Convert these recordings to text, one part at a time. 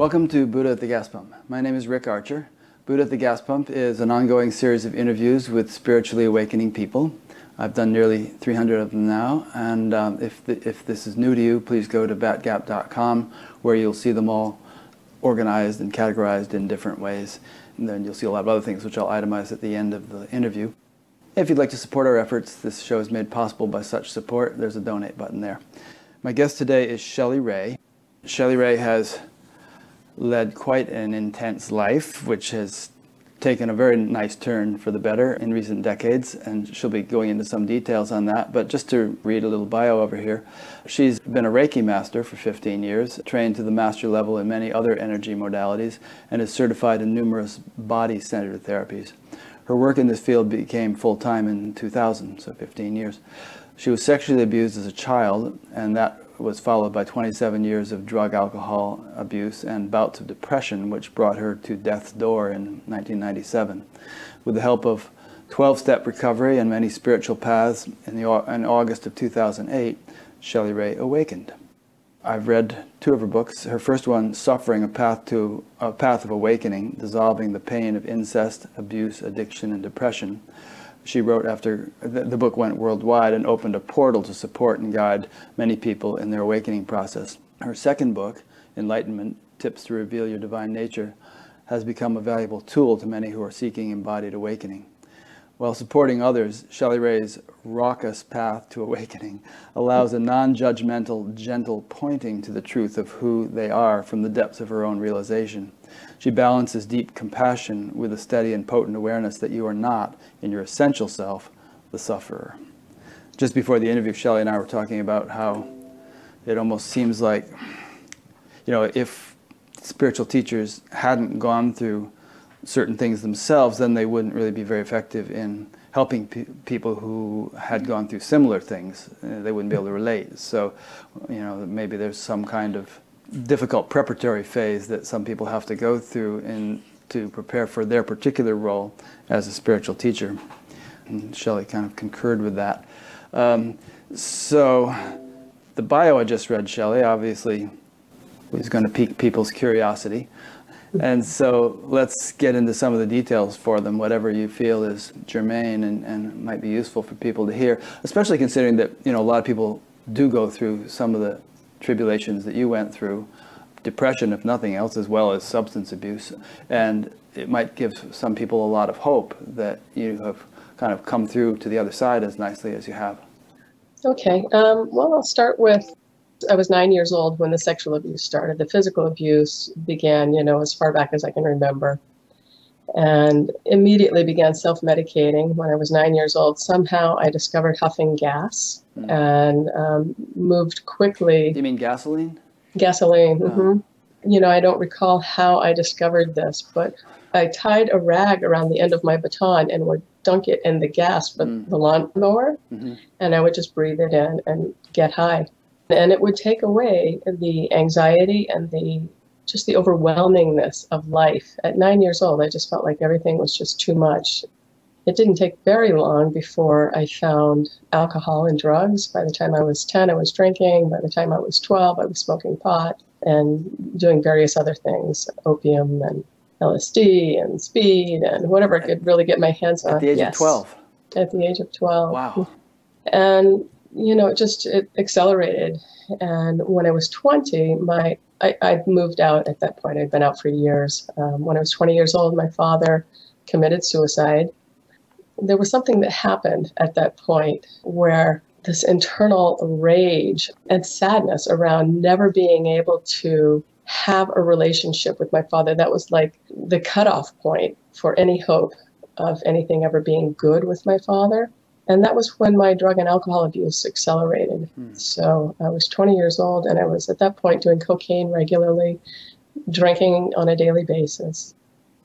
Welcome to Buddha at the Gas Pump. My name is Rick Archer. Buddha at the Gas Pump is an ongoing series of interviews with spiritually awakening people. I've done nearly 300 of them now, and um, if, the, if this is new to you, please go to batgap.com where you'll see them all organized and categorized in different ways. And then you'll see a lot of other things which I'll itemize at the end of the interview. If you'd like to support our efforts, this show is made possible by such support. There's a donate button there. My guest today is Shelley Ray. Shelley Ray has led quite an intense life, which has taken a very nice turn for the better in recent decades, and she'll be going into some details on that. But just to read a little bio over here, she's been a Reiki master for 15 years, trained to the master level in many other energy modalities, and is certified in numerous body centered therapies. Her work in this field became full time in 2000, so 15 years. She was sexually abused as a child, and that was followed by 27 years of drug alcohol abuse and bouts of depression, which brought her to death's door in 1997. With the help of 12 step recovery and many spiritual paths, in, the, in August of 2008, Shelley Ray awakened. I've read two of her books. Her first one, Suffering, a Path to a Path of Awakening, dissolving the pain of incest, abuse, addiction, and depression she wrote after the, book went worldwide and opened a portal to support and guide many people in their awakening process. Her second book, Enlightenment Tips to Reveal Your Divine Nature, has become a valuable tool to many who are seeking embodied awakening. While supporting others, Shelley Ray's raucous path to awakening allows a non judgmental, gentle pointing to the truth of who they are from the depths of her own realization. She balances deep compassion with a steady and potent awareness that you are not, in your essential self, the sufferer. Just before the interview, Shelley and I were talking about how it almost seems like, you know, if spiritual teachers hadn't gone through certain things themselves, then they wouldn't really be very effective in helping pe- people who had gone through similar things. Uh, they wouldn't be able to relate. So, you know, maybe there's some kind of difficult preparatory phase that some people have to go through in to prepare for their particular role as a spiritual teacher. And Shelley kind of concurred with that. Um, so, the bio I just read, Shelley, obviously was going to pique people's curiosity. And so let's get into some of the details for them, whatever you feel is germane and, and might be useful for people to hear, especially considering that you know a lot of people do go through some of the tribulations that you went through, depression, if nothing else, as well as substance abuse. And it might give some people a lot of hope that you have kind of come through to the other side as nicely as you have. Okay. Um, well, I'll start with I was nine years old when the sexual abuse started. The physical abuse began, you know, as far back as I can remember. And immediately began self medicating when I was nine years old. Somehow I discovered huffing gas mm. and um, moved quickly. Do you mean gasoline? Gasoline. Oh. Mm-hmm. You know, I don't recall how I discovered this, but I tied a rag around the end of my baton and would dunk it in the gas for mm. the lawnmower, mm-hmm. and I would just breathe it in and get high and it would take away the anxiety and the just the overwhelmingness of life. At nine years old, I just felt like everything was just too much. It didn't take very long before I found alcohol and drugs. By the time I was 10, I was drinking. By the time I was 12, I was smoking pot and doing various other things opium and LSD and speed and whatever I could really get my hands on. At the age yes. of 12? At the age of 12. Wow. And you know, it just it accelerated. And when I was 20, my I, I'd moved out at that point. I'd been out for years. Um, when I was 20 years old, my father committed suicide. There was something that happened at that point where this internal rage and sadness around never being able to have a relationship with my father. That was like the cutoff point for any hope of anything ever being good with my father. And that was when my drug and alcohol abuse accelerated. Mm. So I was 20 years old, and I was at that point doing cocaine regularly, drinking on a daily basis.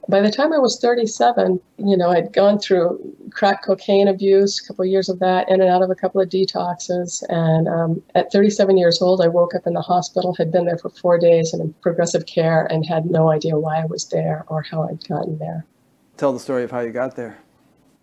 By the time I was 37, you know, I'd gone through crack cocaine abuse, a couple of years of that, in and out of a couple of detoxes. And um, at 37 years old, I woke up in the hospital, had been there for four days in progressive care, and had no idea why I was there or how I'd gotten there. Tell the story of how you got there.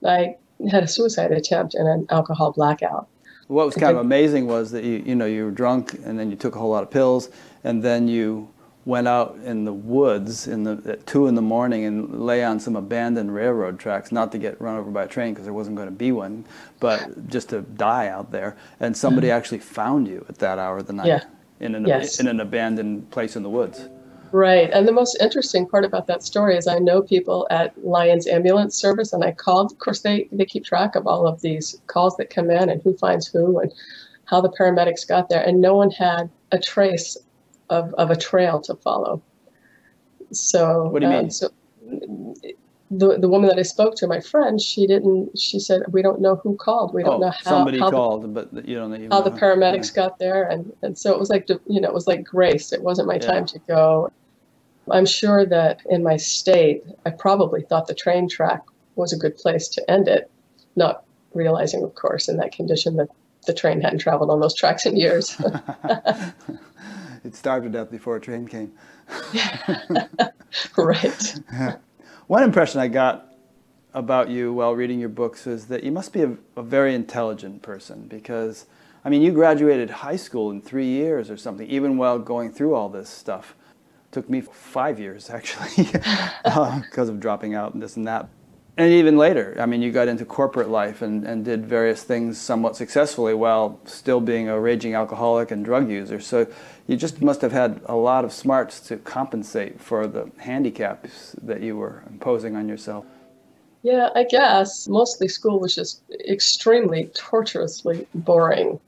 I had a suicide attempt and an alcohol blackout. What was kind of amazing was that you you know you were drunk and then you took a whole lot of pills and then you went out in the woods in the, at two in the morning and lay on some abandoned railroad tracks, not to get run over by a train because there wasn't going to be one, but just to die out there. And somebody mm-hmm. actually found you at that hour of the night yeah. in, an, yes. in an abandoned place in the woods. Right. And the most interesting part about that story is I know people at Lyons Ambulance Service, and I called. Of course, they, they keep track of all of these calls that come in and who finds who and how the paramedics got there. And no one had a trace of, of a trail to follow. So, what do you um, mean? So, the, the woman that I spoke to, my friend, she didn't. She said, "We don't know who called. We don't oh, know how somebody how called, the, but you don't know how the paramedics yeah. got there." And and so it was like you know it was like grace. It wasn't my yeah. time to go. I'm sure that in my state, I probably thought the train track was a good place to end it, not realizing, of course, in that condition that the train hadn't traveled on those tracks in years. it starved to death before a train came. right. One impression I got about you while reading your books is that you must be a, a, very intelligent person because, I mean, you graduated high school in three years or something, even while going through all this stuff. Took me five years, actually, because uh, of dropping out and this and that and even later, I mean, you got into corporate life and, and did various things somewhat successfully while still being a raging alcoholic and drug user. So you just must have had a lot of smarts to compensate for the handicaps that you were imposing on yourself. Yeah, I guess. Mostly school was just extremely torturously boring.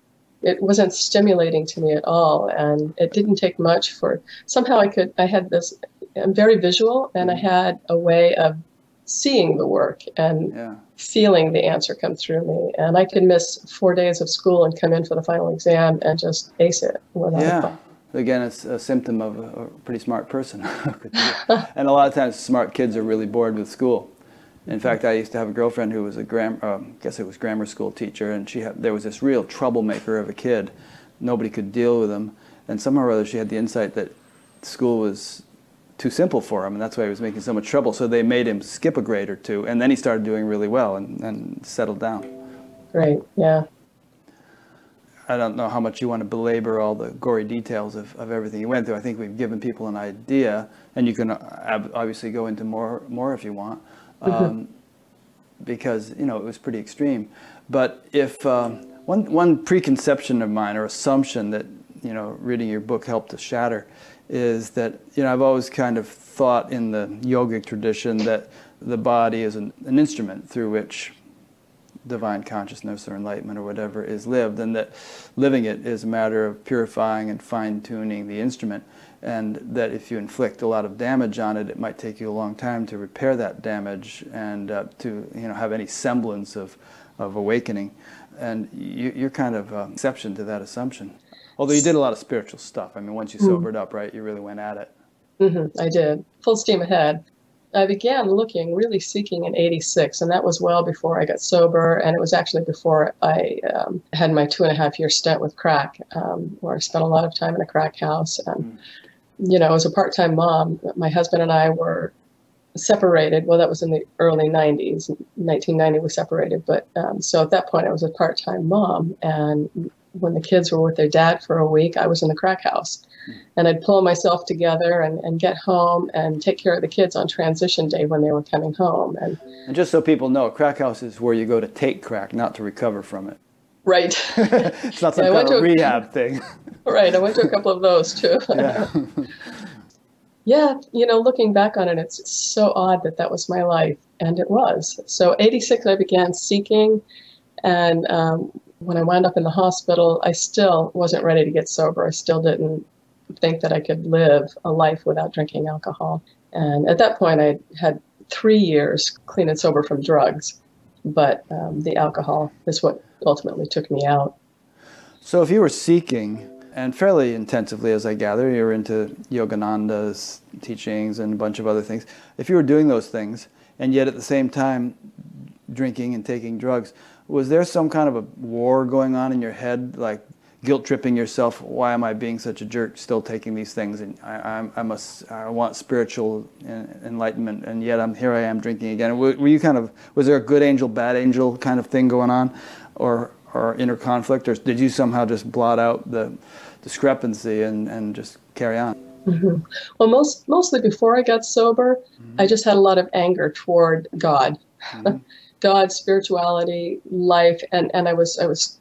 It wasn't stimulating to me at all, and it didn't take much for somehow I could. I had this. I'm very visual, and I mm-hmm. had a way of seeing the work and yeah. feeling the answer come through me. And I could miss four days of school and come in for the final exam and just ace it without yeah. Again, it's a symptom of a pretty smart person. and a lot of times, smart kids are really bored with school. In fact, I used to have a girlfriend who was a grammar, uh, I guess it was grammar school teacher, and she had, there was this real troublemaker of a kid. Nobody could deal with him, and somehow or other she had the insight that school was too simple for him, and that's why he was making so much trouble. So they made him skip a grade or two, and then he started doing really well and, and settled down. Right, yeah. I don't know how much you want to belabor all the gory details of, of everything you went through. I think we've given people an idea, and you can uh, obviously go into more more if you want. Um, mm-hmm. because you know it was pretty extreme. But if um, one one preconception of mine or assumption that you know reading your book helped to shatter is that you know I've always kind of thought in the yogic tradition that the body is an, an, instrument through which divine consciousness or enlightenment or whatever is lived, and that living it is a matter of purifying and fine tuning the instrument, and that if you inflict a lot of damage on it, it might take you a long time to repair that damage and uh, to you know have any semblance of of awakening, and you, are kind of an exception to that assumption. Although you did a lot of spiritual stuff. I mean, once you mm-hmm. sobered up, right, you really went at it. Mm-hmm, I did. Full steam ahead. I began looking, really seeking in 86, and that was well before I got sober. And it was actually before I um, had my two and a half year stint with crack, um, where I spent a lot of time in a crack house. And, mm. You know, as a part time mom, my husband and I were separated. Well, that was in the early 90s. 1990, we separated. But um, so at that point, I was a part time mom. And when the kids were with their dad for a week, I was in the crack house. And I'd pull myself together and, and get home and take care of the kids on transition day when they were coming home. And, and just so people know, a crack house is where you go to take crack, not to recover from it. Right. it's not some yeah, kind of rehab thing. right. I went to a couple of those too. yeah. yeah, you know, looking back on it, it's so odd that that was my life. And it was. So, 86, I began seeking. And um, when I wound up in the hospital, I still wasn't ready to get sober. I still didn't think that I could live a life without drinking alcohol. And at that point, I had three years clean and sober from drugs, but um, the alcohol is what ultimately took me out. So, if you were seeking, and fairly intensively, as I gather, you were into Yogananda's teachings and a bunch of other things. If you were doing those things, and yet at the same time drinking and taking drugs, was there some kind of a war going on in your head, like guilt tripping yourself? Why am I being such a jerk, still taking these things? And I, I, must, I want spiritual enlightenment, and yet I'm here. I am drinking again. Were you kind of, was there a good angel, bad angel kind of thing going on, or or inner conflict, or did you somehow just blot out the discrepancy and, and just carry on? Mm-hmm. Well, most mostly before I got sober, mm-hmm. I just had a lot of anger toward God, mm-hmm. God, spirituality, life, and and I was I was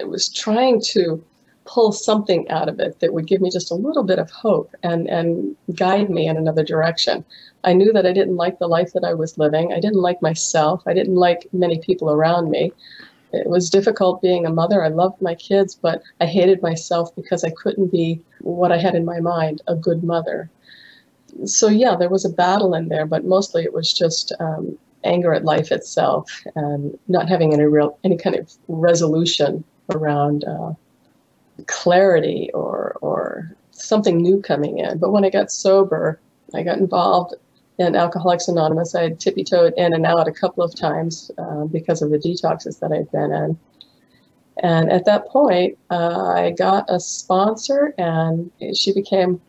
I was trying to pull something out of it that would give me just a little bit of hope and and guide me in another direction. I knew that I didn't like the life that I was living. I didn't like myself. I didn't like many people around me. It was difficult being a mother. I loved my kids, but I hated myself because I couldn't be what I had in my mind a good mother. So, yeah, there was a battle in there, but mostly it was just um, anger at life itself and not having any real any kind of resolution around uh, clarity or or something new coming in. But when I got sober, I got involved in Alcoholics Anonymous. I had tippy toed in and out a couple of times uh, because of the detoxes that I'd been in. And at that point, uh, I got a sponsor, and she became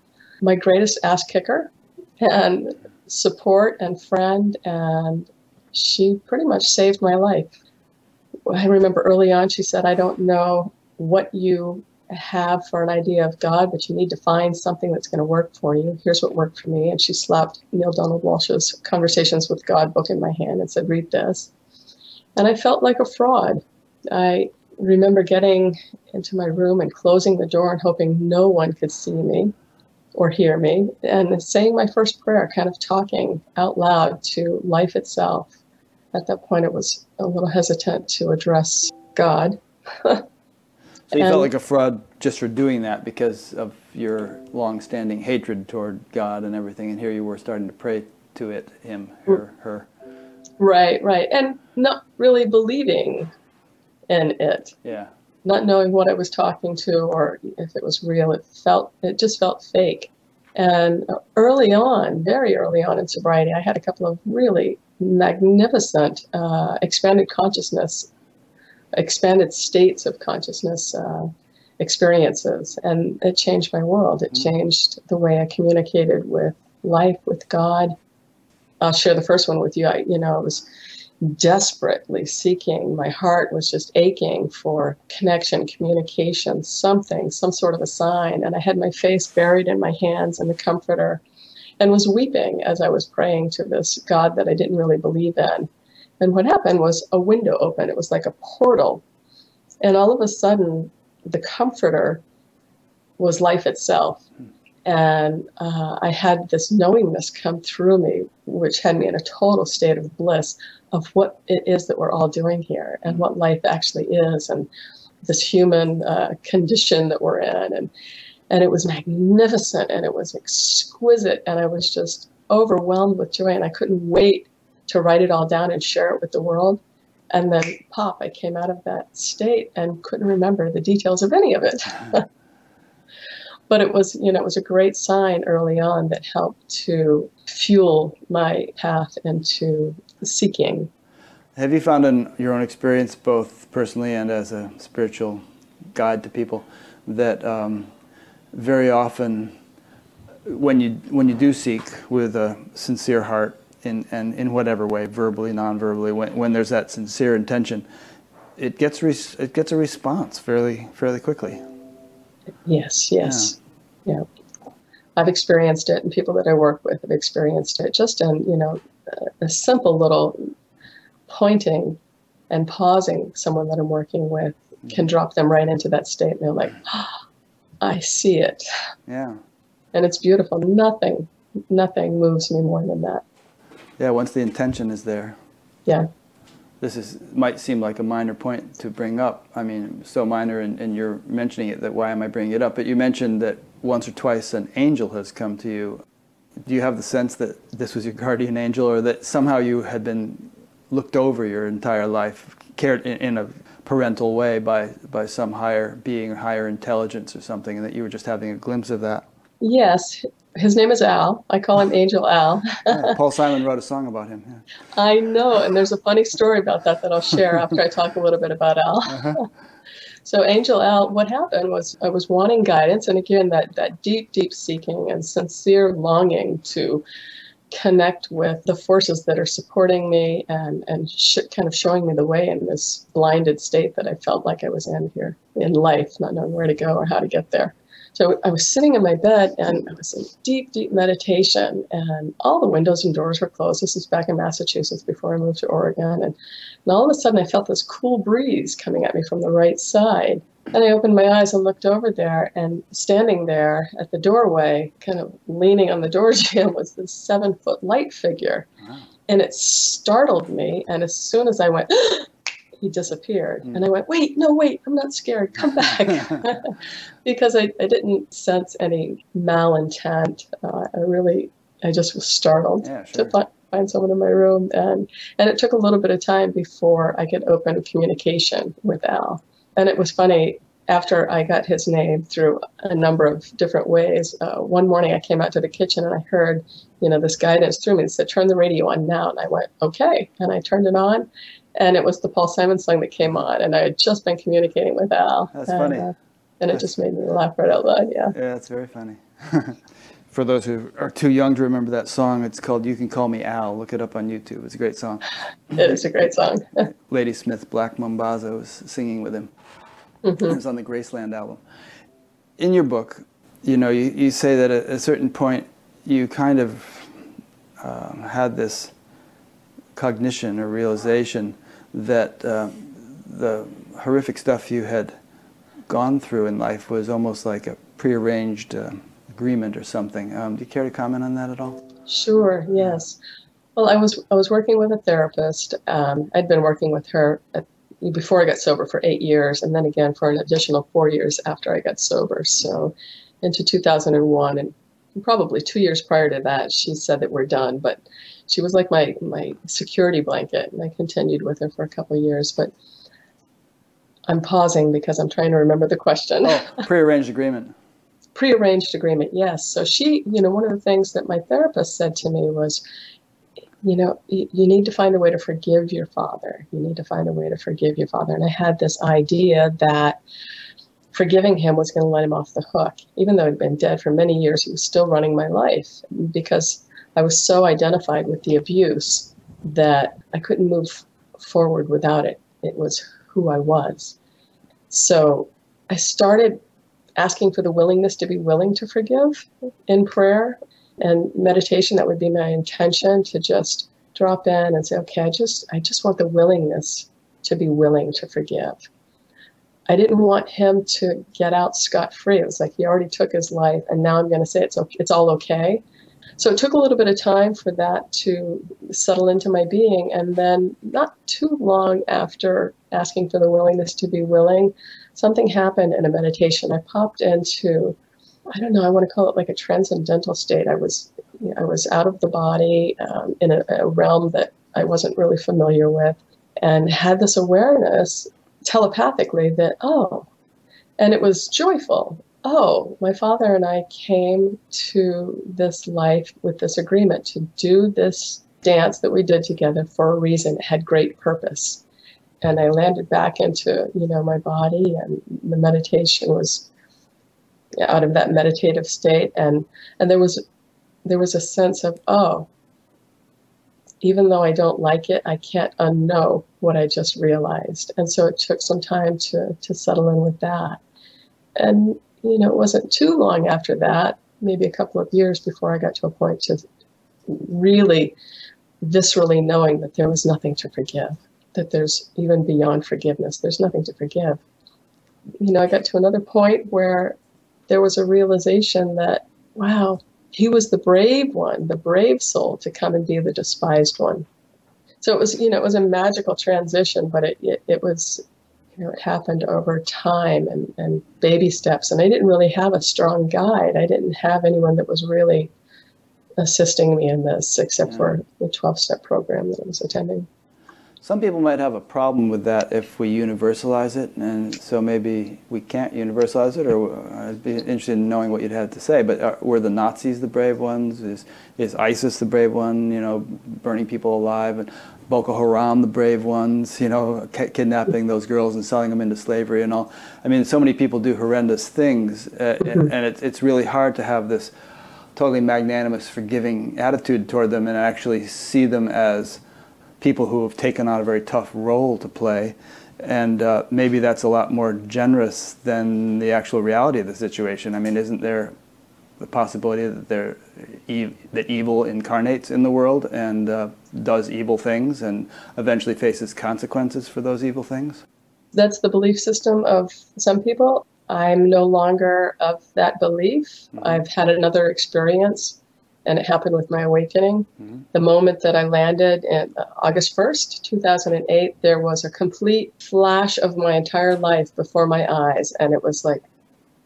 my greatest ass kicker and support and friend. And she pretty much saved my life. I remember early on, she said, I don't know what you have for an idea of God, but you need to find something that's going to work for you. Here's what worked for me. And she slapped Neale Donald Walsch's Conversations with God book in my hand and said, Read this. And I felt like a fraud. I remember getting into my room and closing the door and hoping no one could see me or hear me and saying my first prayer, kind of talking out loud to life itself. At that point, it was a little hesitant to address God. So you felt like a fraud just for doing that because of your long-standing hatred toward God and everything, and here you were starting to pray to it, him, her, her. Right, right, and not really believing in it. Yeah. Not knowing what I was talking to or if it was real. It felt, it just felt fake. And early on, very early on in sobriety, I had a couple of really magnificent uh, expanded consciousness expanded states of consciousness uh, experiences, and it changed my world. It mm-hmm. changed the way I communicated with life, with God. I'll share the first one with you. I, you know, I was desperately seeking. My heart was just aching for connection, communication, something, some sort of a sign. And I had my face buried in my hands in the comforter and was weeping as I was praying to this God that I didn't really believe in. And what happened was a window opened. It was like a portal. And all of a sudden, the comforter was life itself. And uh, I had this knowingness come through me, which had me in a total state of bliss of what it is that we're all doing here and what life actually is and this human uh, condition that we're in. And, and it was magnificent and it was exquisite. And I was just overwhelmed with joy. And I couldn't wait to write it all down and share it with the world. And then pop, I came out of that state and couldn't remember the details of any of it. but it was, you know, it was a great sign early on that helped to fuel my path into seeking. Have you found in your own experience, both personally and as a spiritual guide to people, that um, very often when you when you do seek with a sincere heart in, and in whatever way, verbally, non-verbally, when, when there's that sincere intention, it gets res- it gets a response fairly fairly quickly. Yes, yes, yeah. yeah. I've experienced it, and people that I work with have experienced it. Just in you know a simple little pointing and pausing someone that I'm working with mm-hmm. can drop them right into that state, and they're like, oh, "I see it." Yeah. And it's beautiful. Nothing, nothing moves me more than that. Yeah, once the intention is there. Yeah. This is might seem like a minor point to bring up. I mean, so minor, and, and you're mentioning it. That why am I bringing it up? But you mentioned that once or twice an angel has come to you. Do you have the sense that this was your guardian angel, or that somehow you had been looked over your entire life, cared in, in a parental way by by some higher being higher intelligence or something, and that you were just having a glimpse of that? Yes, his name is Al. I call him Angel Al. yeah, Paul Simon wrote a song about him. Yeah. I know, and there's a funny story about that that I'll share after I talk a little bit about Al. Uh-huh. so Angel Al, what happened was I was wanting guidance, and again that that deep, deep seeking and sincere longing to connect with the forces that are supporting me and and sh- kind of showing me the way in this blinded state that I felt like I was in here in life, not knowing where to go or how to get there So I was sitting in my bed and I was in deep, deep meditation, and all the windows and doors were closed. This is back in Massachusetts before I moved to Oregon. And, and all of a sudden, I felt this cool breeze coming at me from the right side. And I opened my eyes and looked over there, and standing there at the doorway, kind of leaning on the door jamb, was this seven foot light figure. Wow. And it startled me. And as soon as I went, he disappeared. Mm. And I went, wait, no, wait, I'm not scared. Come back. because I, I didn't sense any malintent. Uh, I really, I just was startled yeah, sure. to find, find someone in my room. And, and it took a little bit of time before I could open communication with Al. And it was funny, after I got his name through a number of different ways, uh, one morning I came out to the kitchen and I heard, you know, this guidance through me and said, turn the radio on now. And I went, okay. And I turned it on and it was the Paul Simon song that came on, and I had just been communicating with Al. That's and, funny. Uh, and it just made me laugh right out loud. Yeah. Yeah, that's very funny. For those who are too young to remember that song, it's called "You Can Call Me Al." Look it up on YouTube. It's a great song. It is a great song. Ladysmith Black Mambazo was singing with him. Mm-hmm. It was on the Graceland album. In your book, you know, you, you say that at a certain point you kind of uh, had this cognition or realization that uh, the horrific stuff you had gone through in life was almost like a prearranged uh, agreement or something. Um, do you care to comment on that at all? Sure. Yes. Well, I was I was working with a therapist. Um, I'd been working with her at, before I got sober for eight years, and then again for an additional four years after I got sober. So, into 2001, and probably two years prior to that, she said that we're done. But she was like my my security blanket, and I continued with her for a couple of years. But I'm pausing because I'm trying to remember the question. Oh, prearranged agreement. prearranged agreement, yes. So she, you know, one of the things that my therapist said to me was, you know, you, you need to find a way to forgive your father. You need to find a way to forgive your father. And I had this idea that forgiving him was going to let him off the hook. Even though he'd been dead for many years, he was still running my life because I was so identified with the abuse that I couldn't move forward without it. It was who I was. So I started asking for the willingness to be willing to forgive in prayer and meditation. That would be my intention to just drop in and say, okay, I just I just want the willingness to be willing to forgive. I didn't want him to get out scot free. It was like he already took his life, and now I'm going to say it's okay, it's all okay. So it took a little bit of time for that to settle into my being. And then, not too long after asking for the willingness to be willing, something happened in a meditation. I popped into, I don't know, I want to call it like a transcendental state. I was, you know, I was out of the body um, in a, a realm that I wasn't really familiar with, and had this awareness telepathically that oh, and it was joyful oh, my father and I came to this life with this agreement to do this dance that we did together for a reason. It had great purpose. And I landed back into, you know, my body and the meditation was out of that meditative state and and there was there was a sense of, oh, even though I don't like it, I can't unknow what I just realized. And so it took some time to to settle in with that. And you know, it wasn't too long after that, maybe a couple of years before I got to a point to really viscerally knowing that there was nothing to forgive, that there's even beyond forgiveness, there's nothing to forgive. You know, I got to another point where there was a realization that, wow, he was the brave one, the brave soul to come and be the despised one. So it was, you know, it was a magical transition, but it, it, it was you know, it happened over time and, and baby steps. And I didn't really have a strong guide. I didn't have anyone that was really assisting me in this except yeah. for the 12 step program that I was attending. Some people might have a problem with that if we universalize it, and so maybe we can't universalize it, or I'd be interested in knowing what you'd have to say. But are, were the Nazis the brave ones? Is, is ISIS the brave one, you know, burning people alive? And Boko Haram, the brave ones, you know, kidnapping those girls and selling them into slavery and all. I mean, so many people do horrendous things, uh, and, mm-hmm. and it, it's really hard to have this totally magnanimous, forgiving attitude toward them and actually see them as people who have taken on a very tough role to play and uh, maybe that's a lot more generous than the actual reality of the situation. I mean, isn't there the possibility that there that evil incarnates in the world and uh, does evil things and eventually faces consequences for those evil things? That's the belief system of some people. I'm no longer of that belief. Mm-hmm. I've had another experience and it happened with my awakening. Mm-hmm. The moment that I landed in uh, August 1st, 2008, there was a complete flash of my entire life before my eyes, and it was like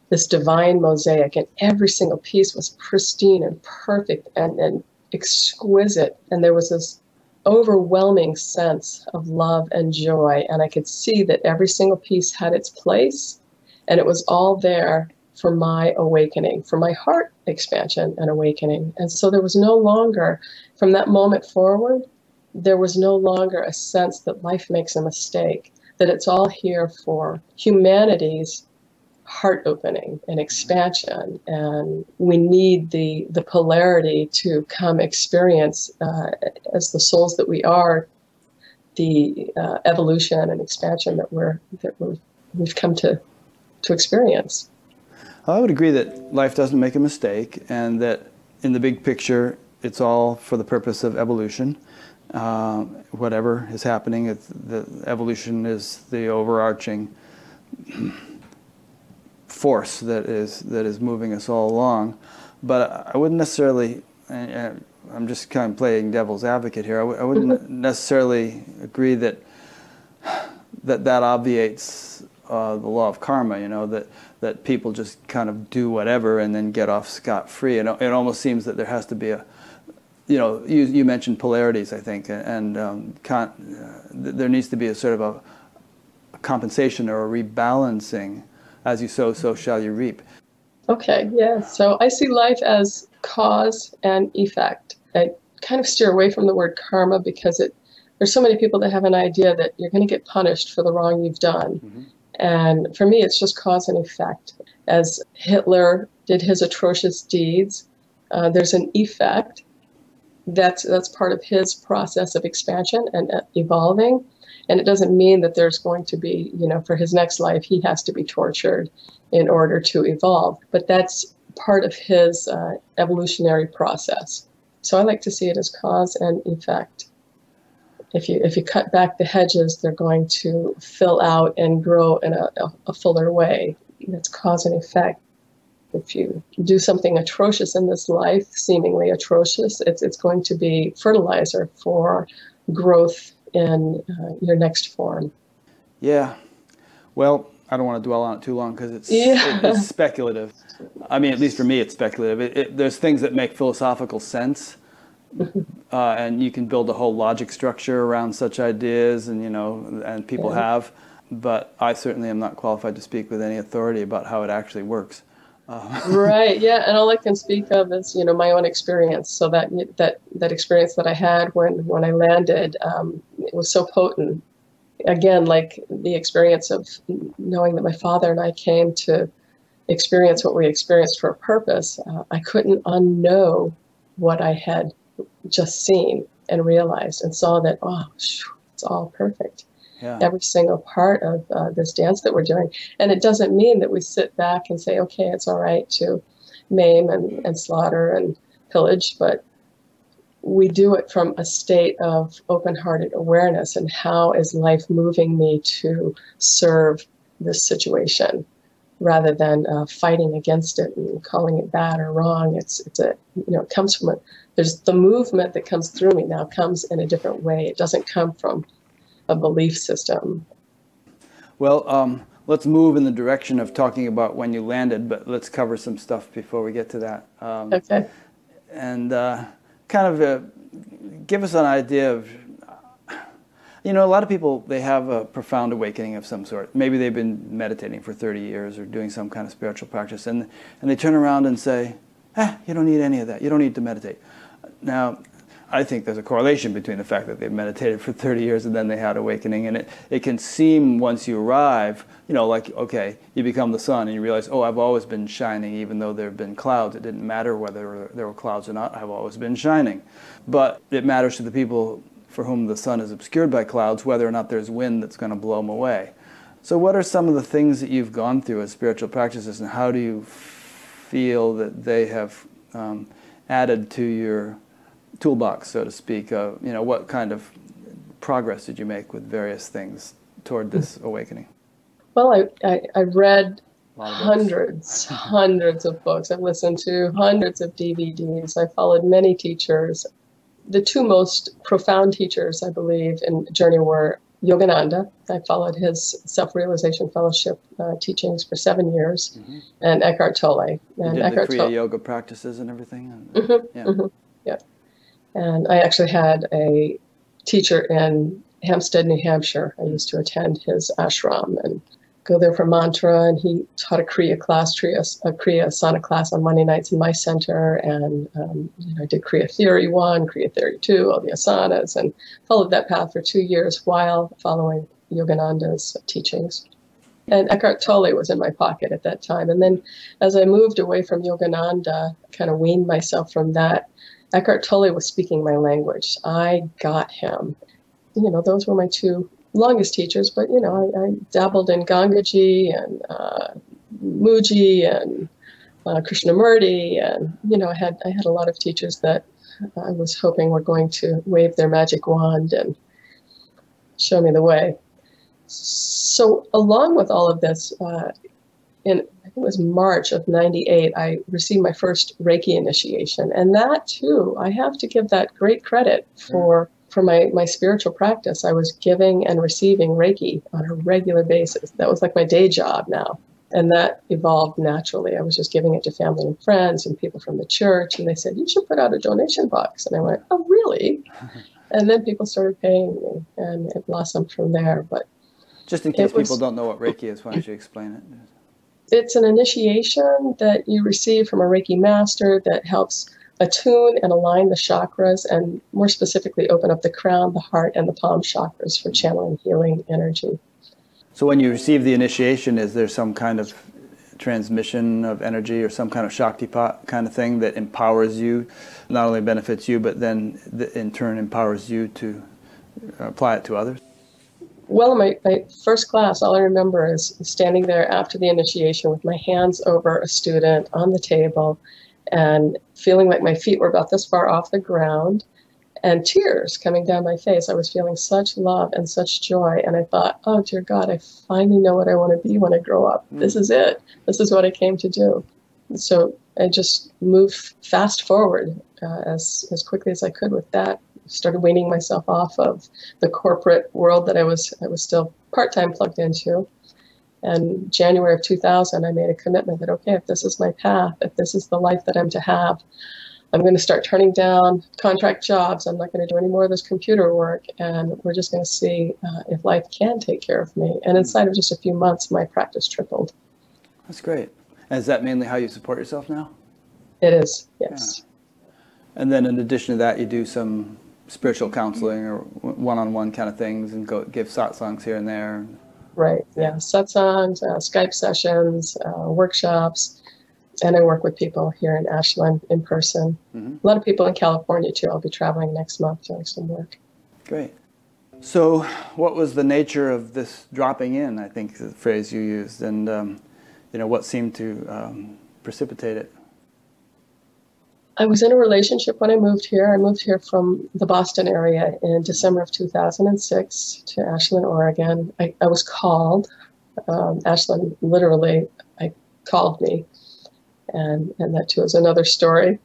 this divine mosaic, and every single piece was pristine and perfect and, and exquisite. And there was this overwhelming sense of love and joy, and I could see that every single piece had its place, and it was all there for my awakening, for my heart expansion and awakening. And so there was no longer, from that moment forward, there was no longer a sense that life makes a mistake, that it's all here for humanity's heart opening and expansion. And we need the, the polarity to come experience, uh, as the souls that we are, the uh, evolution and expansion that we're that we're, we've come to to experience. I would agree that life doesn't make a mistake and that in the big picture, it's all for the purpose of evolution. Uh, whatever is happening, the evolution is the overarching force that is that is moving us all along. But I wouldn't necessarily. I'm just kind of playing devil's advocate here. I w- I wouldn't necessarily agree that that that obviates uh, the law of karma. You know that that people just kind of do whatever and then get off scot free. And it almost seems that there has to be a, you know, you, you mentioned polarities, I think, and um, con- uh, there needs to be a sort of a, a, compensation or a rebalancing. As you sow, so shall you reap. Okay, yeah. So I see life as cause and effect. I kind of steer away from the word karma because it there's so many people that have an idea that you're going to get punished for the wrong you've done. Mm-hmm. And for me, it's just cause and effect. As Hitler did his atrocious deeds, uh, there's an effect. That's that's part of his process of expansion and uh, evolving. And it doesn't mean that there's going to be, you know, for his next life, he has to be tortured in order to evolve. But that's part of his uh, evolutionary process. So I like to see it as cause and effect if you if you cut back the hedges, they're going to fill out and grow in a, a, a fuller way. That's cause and effect. If you do something atrocious in this life, seemingly atrocious, it's it's going to be fertilizer for growth in uh, your next form. Yeah. Well, I don't want to dwell on it too long because it's, yeah. it, it's speculative. I mean, at least for me, it's speculative. It, it, there's things that make philosophical sense, uh, and you can build a whole logic structure around such ideas, and you know, and people yeah. have. But I certainly am not qualified to speak with any authority about how it actually works. Uh, right. Yeah, and all I can speak of is you know my own experience. So that that that experience that I had when when I landed, um, it was so potent. Again, like the experience of knowing that my father and I came to experience what we experienced for a purpose. Uh, I couldn't unknow what I had just seen and realized and saw that, oh, it's all perfect. Yeah. Every single part of uh, this dance that we're doing. And it doesn't mean that we sit back and say, okay, it's all right to maim and, and slaughter and pillage, but we do it from a state of open hearted awareness and how is life moving me to serve this situation rather than uh, fighting against it and calling it bad or wrong. It's, it's a, you know, it comes from a, there's the movement that comes through me now comes in a different way. It doesn't come from a belief system. Well, um, let's move in the direction of talking about when you landed, but let's cover some stuff before we get to that. Um, okay. And uh, kind of uh, give us an idea of, you know, a lot of people, they have a profound awakening of some sort. Maybe they've been meditating for 30 years or doing some kind of spiritual practice, and, and they turn around and say, eh, you don't need any of that. You don't need to meditate. Now, I think there's a correlation between the fact that they've meditated for 30 years and then they had awakening. And it, it can seem once you arrive, you know, like, okay, you become the sun and you realize, oh, I've always been shining, even though there have been clouds. It didn't matter whether there were clouds or not, I've always been shining. But it matters to the people for whom the sun is obscured by clouds, whether or not there's wind that's going to blow them away. So, what are some of the things that you've gone through as spiritual practices, and how do you feel that they have um, added to your toolbox, so to speak? Of you know, what kind of progress did you make with various things toward this awakening? Well, I, I, I read hundreds, hundreds of books. I've listened to hundreds of DVDs. I followed many teachers. The two most profound teachers, I believe, in Journey were Yogananda. I followed his self realization fellowship uh, teachings for seven years, mm-hmm. and Eckhart Tolle. And you did Eckhart the Kriya Tolle. yoga practices and everything. Mm-hmm, yeah. Mm-hmm, yeah. And I actually had a teacher in Hampstead, New Hampshire. I used to attend his ashram and go there for mantra. And he taught a Kriya class, a Kriya Asana class on Monday nights in my center. And um, you know, I did Kriya Theory 1, Kriya Theory 2, all the asanas, and followed that path for two years while following Yogananda's teachings. And Eckhart Tolle was in my pocket at that time. And then as I moved away from Yogananda, kind of weaned myself from that, Eckhart Tolle was speaking my language. I got him. You know, those were my two longest teachers, but you know, I, I dabbled in Gangaji and uh, Mooji and uh, Krishnamurti, and you know, I had I had a lot of teachers that I was hoping were going to wave their magic wand and show me the way. So, along with all of this, uh, in it was March of '98, I received my first Reiki initiation, and that too, I have to give that great credit for for my, my spiritual practice, I was giving and receiving Reiki on a regular basis. That was like my day job now. And that evolved naturally. I was just giving it to family and friends and people from the church. And they said, You should put out a donation box. And I went, Oh, really? and then people started paying me, and it blossomed from there. But just in case was, people don't know what Reiki is, why don't you explain it? It's an initiation that you receive from a Reiki master that helps attune and align the chakras and more specifically open up the crown, the heart, and the palm chakras for channeling healing energy. So when you receive the initiation, is there some kind of transmission of energy or some kind of Shaktipat kind of thing that empowers you, not only benefits you, but then in turn empowers you to apply it to others? Well, my, my first class, all I remember is standing there after the initiation with my hands over a student on the table and feeling like my feet were about this far off the ground and tears coming down my face. I was feeling such love and such joy. And I thought, oh, dear God, I finally know what I want to be when I grow up. Mm. This is it. This is what I came to do. So I just moved fast forward uh, as, as quickly as I could with that. Started weaning myself off of the corporate world that I was I was still part time plugged into, and January of 2000, I made a commitment that, okay, if this is my path, if this is the life that I'm to have, I'm going to start turning down contract jobs. I'm not going to do any more of this computer work. And we're just going to see uh, if life can take care of me. And inside of just a few months, my practice tripled. That's great. And is that mainly how you support yourself now? It is, yes. Yeah. And then in addition to that, you do some spiritual counseling or one on one kind of things and go give satsangs here and there. Right. Yeah. Satsangs, uh, Skype sessions, uh, workshops, and I work with people here in Ashland in person. Mm-hmm. A lot of people in California too. I'll be traveling next month doing some work. Great. So, what was the nature of this dropping in? I think the phrase you used, and um, you know what seemed to um, precipitate it. I was in a relationship when I moved here. I moved here from the Boston area in December of 2006 to Ashland, Oregon. I, I was called. Um, Ashland literally I called me, and and that too is another story.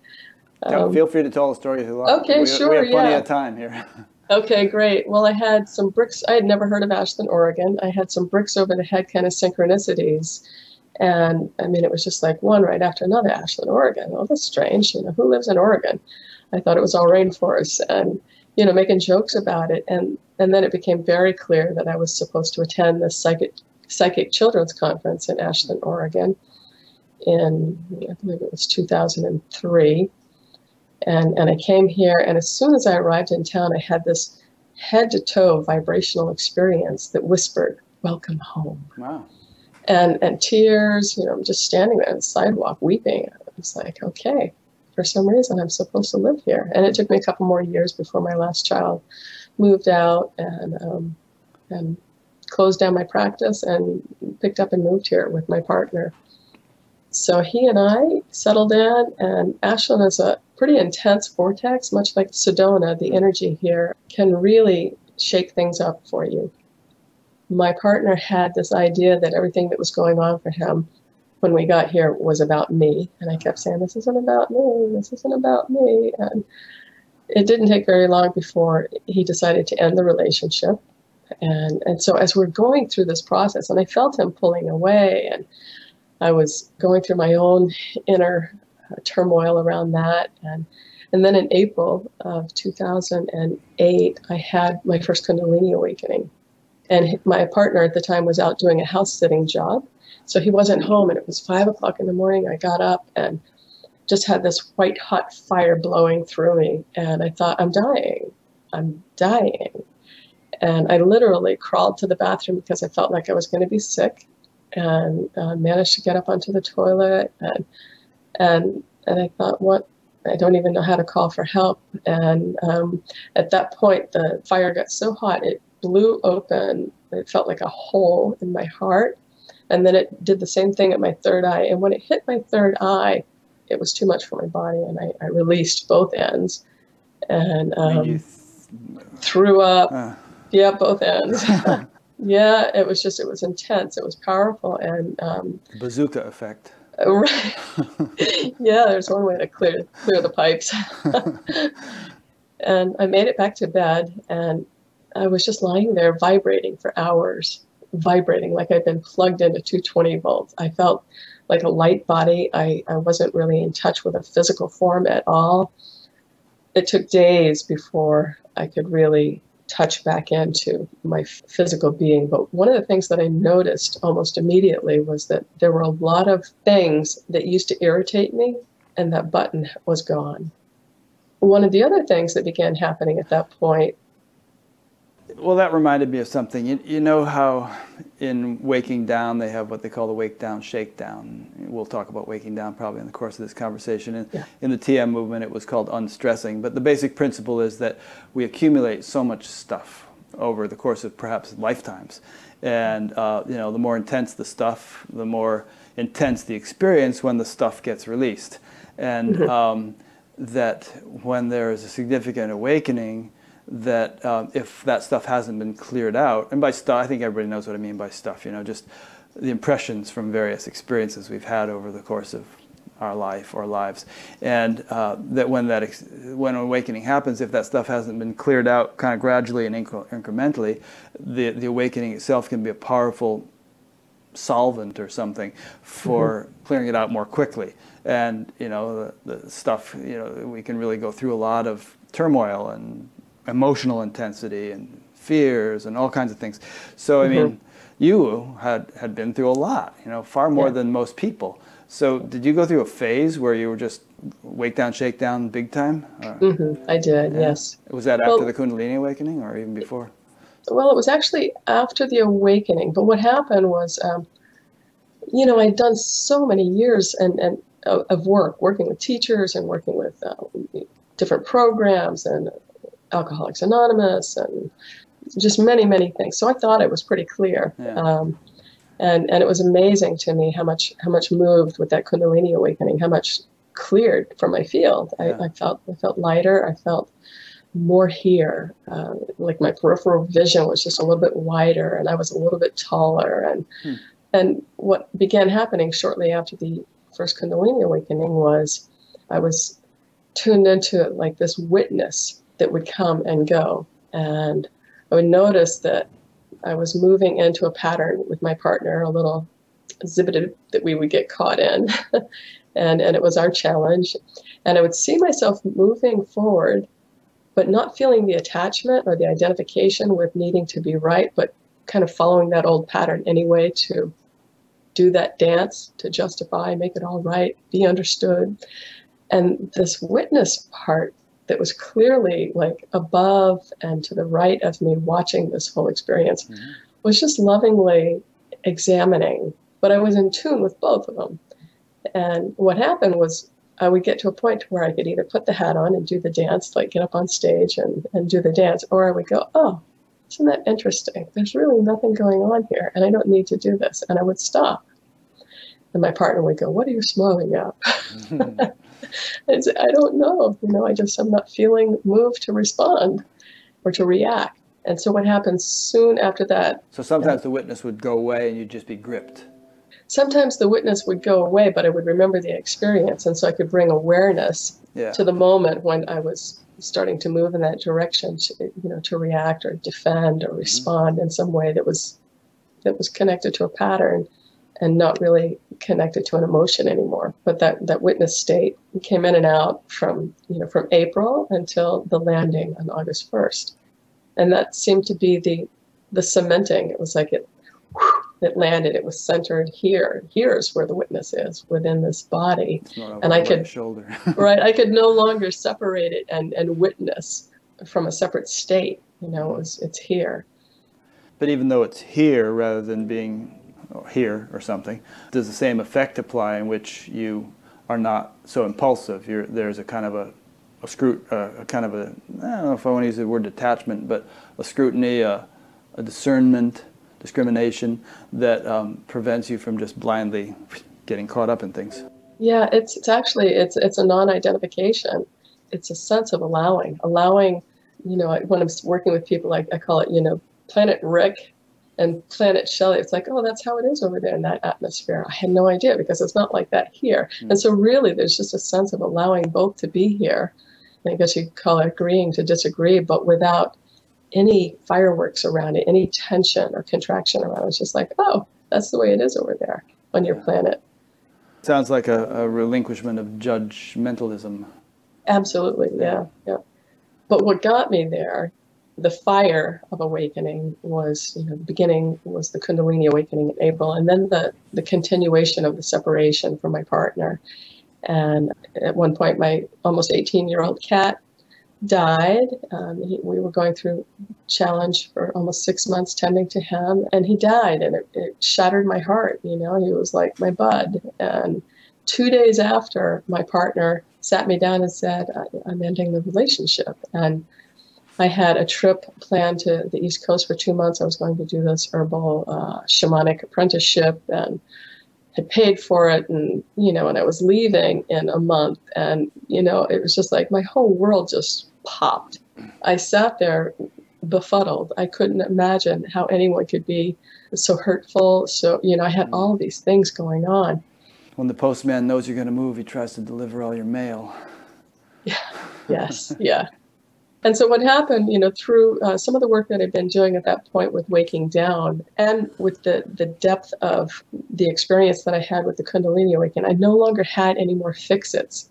Um, feel free to tell the story. if you like. Okay, we, sure. We have plenty yeah. of time here. okay, great. Well, I had some bricks. I had never heard of Ashland, Oregon. I had some bricks over the head kind of synchronicities and I mean, it was just like one right after another. Ashland, Oregon. Oh, that's strange. You know, who lives in Oregon? I thought it was all rainforest, and you know, making jokes about it. And and then it became very clear that I was supposed to attend the psychic psychic children's conference in Ashland, Oregon, in I believe it was 2003. And and I came here, and as soon as I arrived in town, I had this head to toe vibrational experience that whispered, "Welcome home." Wow and and tears. You know, I'm just standing there on the sidewalk weeping. It's like, okay, for some reason I'm supposed to live here. And it took me a couple more years before my last child moved out and um, and closed down my practice and picked up and moved here with my partner. So he and I settled in, and Ashland is a pretty intense vortex, much like Sedona. The energy here can really shake things up for you. My partner had this idea that everything that was going on for him when we got here was about me. And I kept saying, This isn't about me, this isn't about me. And it didn't take very long before he decided to end the relationship. And, and so as we're going through this process, and I felt him pulling away, and I was going through my own inner turmoil around that. And, and then in April of 2008, I had my first Kundalini awakening. And my partner at the time was out doing a house sitting job. So he wasn't home, and it was five o'clock in the morning. I got up and just had this white hot fire blowing through me. And I thought, I'm dying. I'm dying. And I literally crawled to the bathroom because I felt like I was going to be sick and uh, managed to get up onto the toilet. And, and, and I thought, what? I don't even know how to call for help. And um, at that point, the fire got so hot, it blew open. It felt like a hole in my heart. And then it did the same thing at my third eye. And when it hit my third eye, it was too much for my body. And I, I released both ends and um, th- threw up. Uh. Yeah, both ends. yeah, it was just, it was intense. It was powerful. And um, bazooka effect. Right. yeah, there's one way to clear clear the pipes. and I made it back to bed, and I was just lying there vibrating for hours vibrating like I'd been plugged into 220 volts. I felt like a light body. I, I wasn't really in touch with a physical form at all. It took days before I could really touch back into my physical being. But one of the things that I noticed almost immediately was that there were a lot of things that used to irritate me, and that button was gone. One of the other things that began happening at that point well, that reminded me of something. You, you, know how in Waking Down they have what they call the Wake Down Shakedown. We'll talk about Waking Down probably in the course of this conversation. In, yeah. in the TM movement, it was called unstressing. But the basic principle is that we accumulate so much stuff over the course of perhaps lifetimes. And uh, you know, the more intense the stuff, the more intense the experience when the stuff gets released. And mm-hmm. um, that when there is a significant awakening, that um, if that stuff hasn't been cleared out, and by stuff, I think everybody knows what I mean by stuff, you know, just the impressions from various experiences we've had over the course of our life or lives, and uh, that when that ex- when awakening happens, if that stuff hasn't been cleared out kind of gradually and inc- incrementally, the the awakening itself can be a powerful solvent or something for mm-hmm. clearing it out more quickly. And you know the, the stuff you know we can really go through a lot of turmoil and emotional intensity and fears and all kinds of things. So I mean, mm-hmm. you had had been through a lot, you know, far more yeah. than most people. So did you go through a phase where you were just wake down, shake down, big time? Mm-hmm. I did. Yeah. Yes. Was that after well, the Kundalini awakening, or even before? Well, it was actually after the awakening. But what happened was, um, you know, I'd done so many years and and of work, working with teachers and working with uh, different programs and Alcoholics Anonymous and just many, many things. So I thought it was pretty clear. Yeah. Um, and, and it was amazing to me how much how much moved with that Kundalini awakening, how much cleared from my field. Yeah. I, I, felt I felt lighter. I felt more here. Uh, like my peripheral vision was just a little bit wider, and I was a little bit taller. And hmm. and what began happening shortly after the first Kundalini awakening was I was tuned into like this witness that would come and go. And I would notice that I was moving into a pattern with my partner, a little exhibited that we would get caught in. and, and it was our challenge. And I would see myself moving forward, but not feeling the attachment or the identification with needing to be right, but kind of following that old pattern anyway to do that dance, to justify, make it all right, be understood. And this witness part that was clearly like above and to the right of me watching this whole experience mm-hmm. was just lovingly examining but i was in tune with both of them and what happened was I would get to a point where I could either put the hat on and do the dance, like get up on stage and, and do the dance, or I would go, oh, isn't that interesting? There's really nothing going on here, and I don't need to do this. And I would stop. And my partner would go, What are you smiling at? I say, I don't know. You know, I just, I'm not feeling moved to respond or to react. And so what happens soon after that? So sometimes uh, the witness would go away and you'd just be gripped. Sometimes the witness would go away, but I would remember the experience. And so I could bring awareness yeah. to the moment when I was starting to move in that direction, to, you know, to react or defend or mm-hmm. respond in some way that was that was connected to a pattern and not really connected to an emotion anymore. But that, that witness state came in and out from, you know, from April until the landing on August 1st. And that seemed to be the, the cementing. It was like it, it landed, it was centered here. Here's where the witness is within this body. and I could, shoulder. right, I could no longer separate it and, and witness from a separate state. You know, it was, it's here. But even though it's here rather than being or here or something, does the same effect apply in which you are not so impulsive? You're, there's a kind of a, a, uh, a kind of a, I don't know if I want to use the word detachment, but a scrutiny, a, a discernment, discrimination that um, prevents you from just blindly getting caught up in things. Yeah, it's, it's actually, it's, it's a non-identification. It's a sense of allowing, allowing, you know, when I'm working with people, I, I call it, you know, Planet Rick and Planet Shelley, it's like, oh, that's how it is over there in that atmosphere. I had no idea because it's not like that here. Mm-hmm. And so, really, there's just a sense of allowing both to be here. I guess you could call it agreeing to disagree, but without any fireworks around it, any tension or contraction around it. It's just like, oh, that's the way it is over there on your planet. Sounds like a, a relinquishment of judgmentalism. Absolutely, yeah, yeah. But what got me there the fire of awakening was, you know, the beginning was the Kundalini awakening in April, and then the, the continuation of the separation from my partner. And at one point, my almost 18 year old cat died. Um, he, we were going through challenge for almost six months tending to him, and he died, and it, it shattered my heart. You know, he was like my bud. And two days after, my partner sat me down and said, "I'm ending the relationship." And I had a trip planned to the East Coast for two months. I was going to do this herbal uh, shamanic apprenticeship and had paid for it. And, you know, and I was leaving in a month. And, you know, it was just like my whole world just popped. I sat there befuddled. I couldn't imagine how anyone could be so hurtful. So, you know, I had all these things going on. When the postman knows you're going to move, he tries to deliver all your mail. Yeah. Yes. Yeah. And so what happened, you know, through uh, some of the work that I'd been doing at that point with waking down and with the, the depth of the experience that I had with the Kundalini awakening, I no longer had any more fix-its.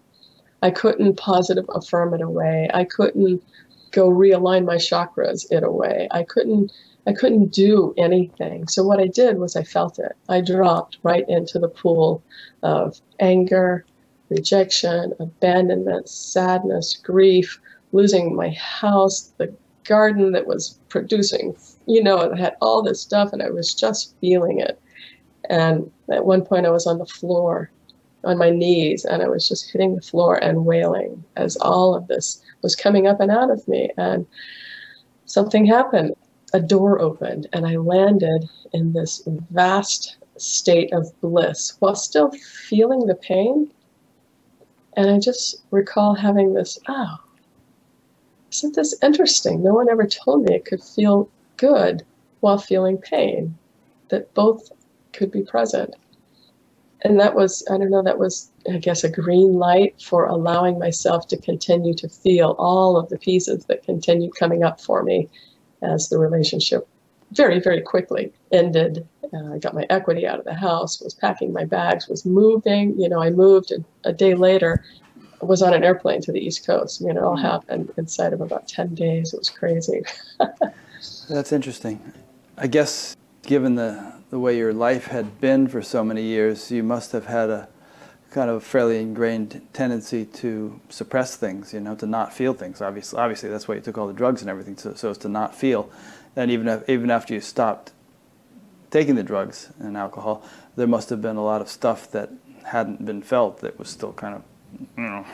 I couldn't positive affirm it away. I couldn't go realign my chakras it away. I couldn't I couldn't do anything. So what I did was I felt it. I dropped right into the pool of anger, rejection, abandonment, sadness, grief, losing my house, the garden that was producing, you know, it had all this stuff and I was just feeling it. And at one point I was on the floor on my knees and I was just hitting the floor and wailing as all of this was coming up and out of me. And something happened. A door opened and I landed in this vast state of bliss while still feeling the pain. And I just recall having this, oh, isn't this interesting? No one ever told me it could feel good while feeling pain, that both could be present. And that was, I don't know, that was, I guess, a green light for allowing myself to continue to feel all of the pieces that continued coming up for me as the relationship very, very quickly ended. Uh, I got my equity out of the house, was packing my bags, was moving. You know, I moved, a day later, was on an airplane to the East Coast. I mean, it all mm-hmm. happened inside of about 10 days. It was crazy. That's interesting. I guess, given the, the way your life had been for so many years, you must have had a kind of fairly ingrained tendency to suppress things, you know, to not feel things. Obviously, obviously that's why you took all the drugs and everything, so, so as to not feel. And even, if, even after you stopped taking the drugs and alcohol, there must have been a lot of stuff that hadn't been felt that was still kind of you know,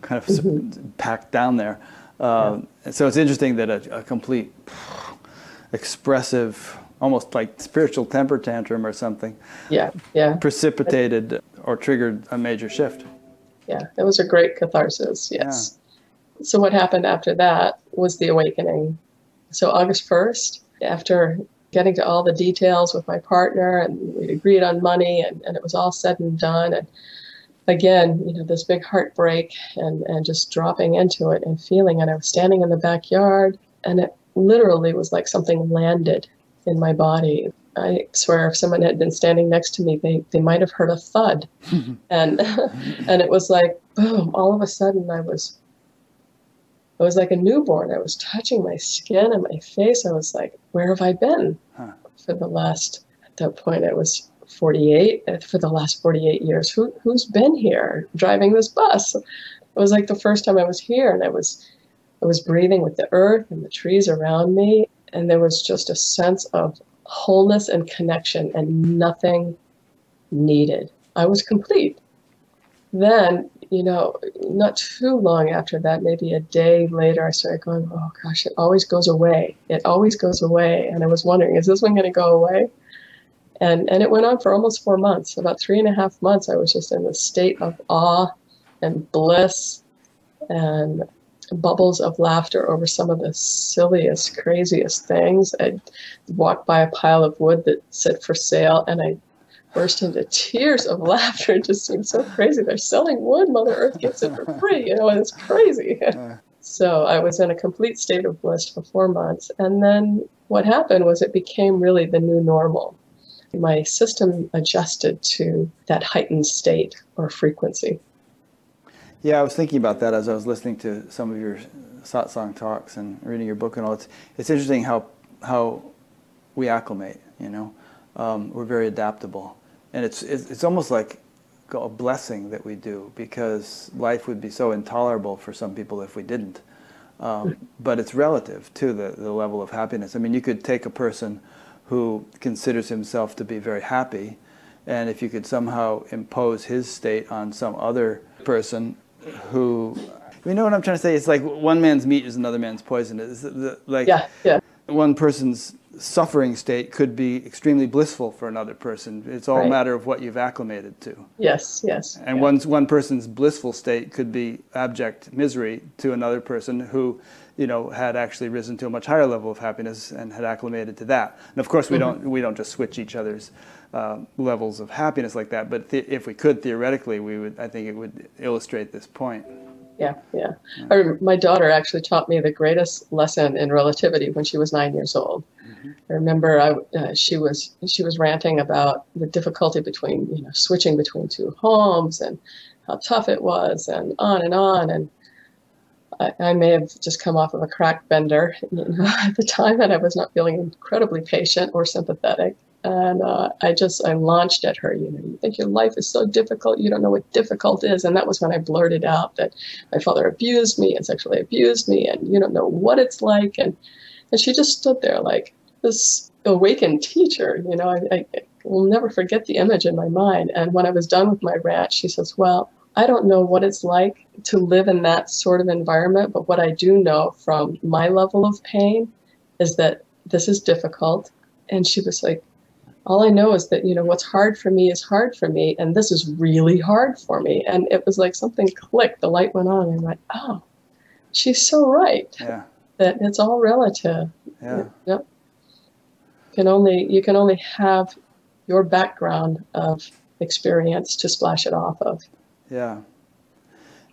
kind of mm-hmm. packed down there. Uh, yeah. So it's interesting that a, a, complete expressive, almost like spiritual temper tantrum or something, yeah, yeah, precipitated or triggered a major shift. Yeah, it was a great catharsis. Yes. Yeah. So what happened after that was the awakening. So August first, after getting to all the details with my partner, and we'd agreed on money, and, and it was all said and done, and again, you know, this big heartbreak and, and just dropping into it and feeling And I was standing in the backyard and it literally was like something landed in my body. I swear if someone had been standing next to me, they, they might have heard a thud. and and it was like boom, all of a sudden I was I was like a newborn. I was touching my skin and my face. I was like, where have I been huh. for the last at that point I was 48 uh, for the last 48 years. Who, who's been here driving this bus? It was like the first time I was here and I was, I was breathing with the earth and the trees around me. And there was just a sense of wholeness and connection and nothing needed. I was complete. Then, you know, not too long after that, maybe a day later, I started going, oh gosh, it always goes away. It always goes away. And I was wondering, is this one going to go away? And, and it went on for almost four months. About three and a half months, I was just in a state of awe and bliss and bubbles of laughter over some of the silliest, craziest things. I'd walk by a pile of wood that said for sale, and I burst into tears of laughter. It just seemed so crazy. They're selling wood, Mother Earth gets it for free, you know, and it's crazy. so I was in a complete state of bliss for four months. And then what happened was it became really the new normal my system adjusted to that heightened state or frequency. Yeah, I was thinking about that as I was listening to some of your satsang talks and reading your book and all. It's it's interesting how how we acclimate. You know, um, we're very adaptable, and it's, it's it's almost like a blessing that we do because life would be so intolerable for some people if we didn't. Um, but it's relative to the, the level of happiness. I mean, you could take a person who considers himself to be very happy, and if you could somehow impose his state on some other person who, you know what I'm trying to say? It's like one man's meat is another man's poison. It's like yeah, yeah. one person's suffering state could be extremely blissful for another person. It's all right. a matter of what you've acclimated to. Yes, yes. And yeah. one one person's blissful state could be abject misery to another person who you know, had actually risen to a much higher level of happiness and had acclimated to that. And of course, we mm-hmm. don't we don't just switch each other's uh, levels of happiness like that. But th- if we could theoretically, we would. I think it would illustrate this point. Yeah, yeah. I my daughter actually taught me the greatest lesson in relativity when she was nine years old. I remember I, uh, she was she was ranting about the difficulty between you know switching between two homes and how tough it was and on and on and I, I, may have just come off of a crack bender you know, at the time, and I was not feeling incredibly patient or sympathetic. And uh, I just I launched at her. You know, you think your life is so difficult, you don't know what difficult is. And that was when I blurted out that my father abused me and sexually abused me, and you don't know what it's like. And and she just stood there like this awakened teacher. You know, I, I will never forget the image in my mind. And when I was done with my rant, she says, "Well." I don't know what it's like to live in that sort of environment, but what I do know from my level of pain is that this is difficult. And she was like, all I know is that, you know, what's hard for me is hard for me, and this is really hard for me. And it was like something clicked, the light went on, and I went, oh, she's so right. Yeah. That it's all relative. Yeah. Yep. You can only you can only have your background of experience to splash it off of. Yeah.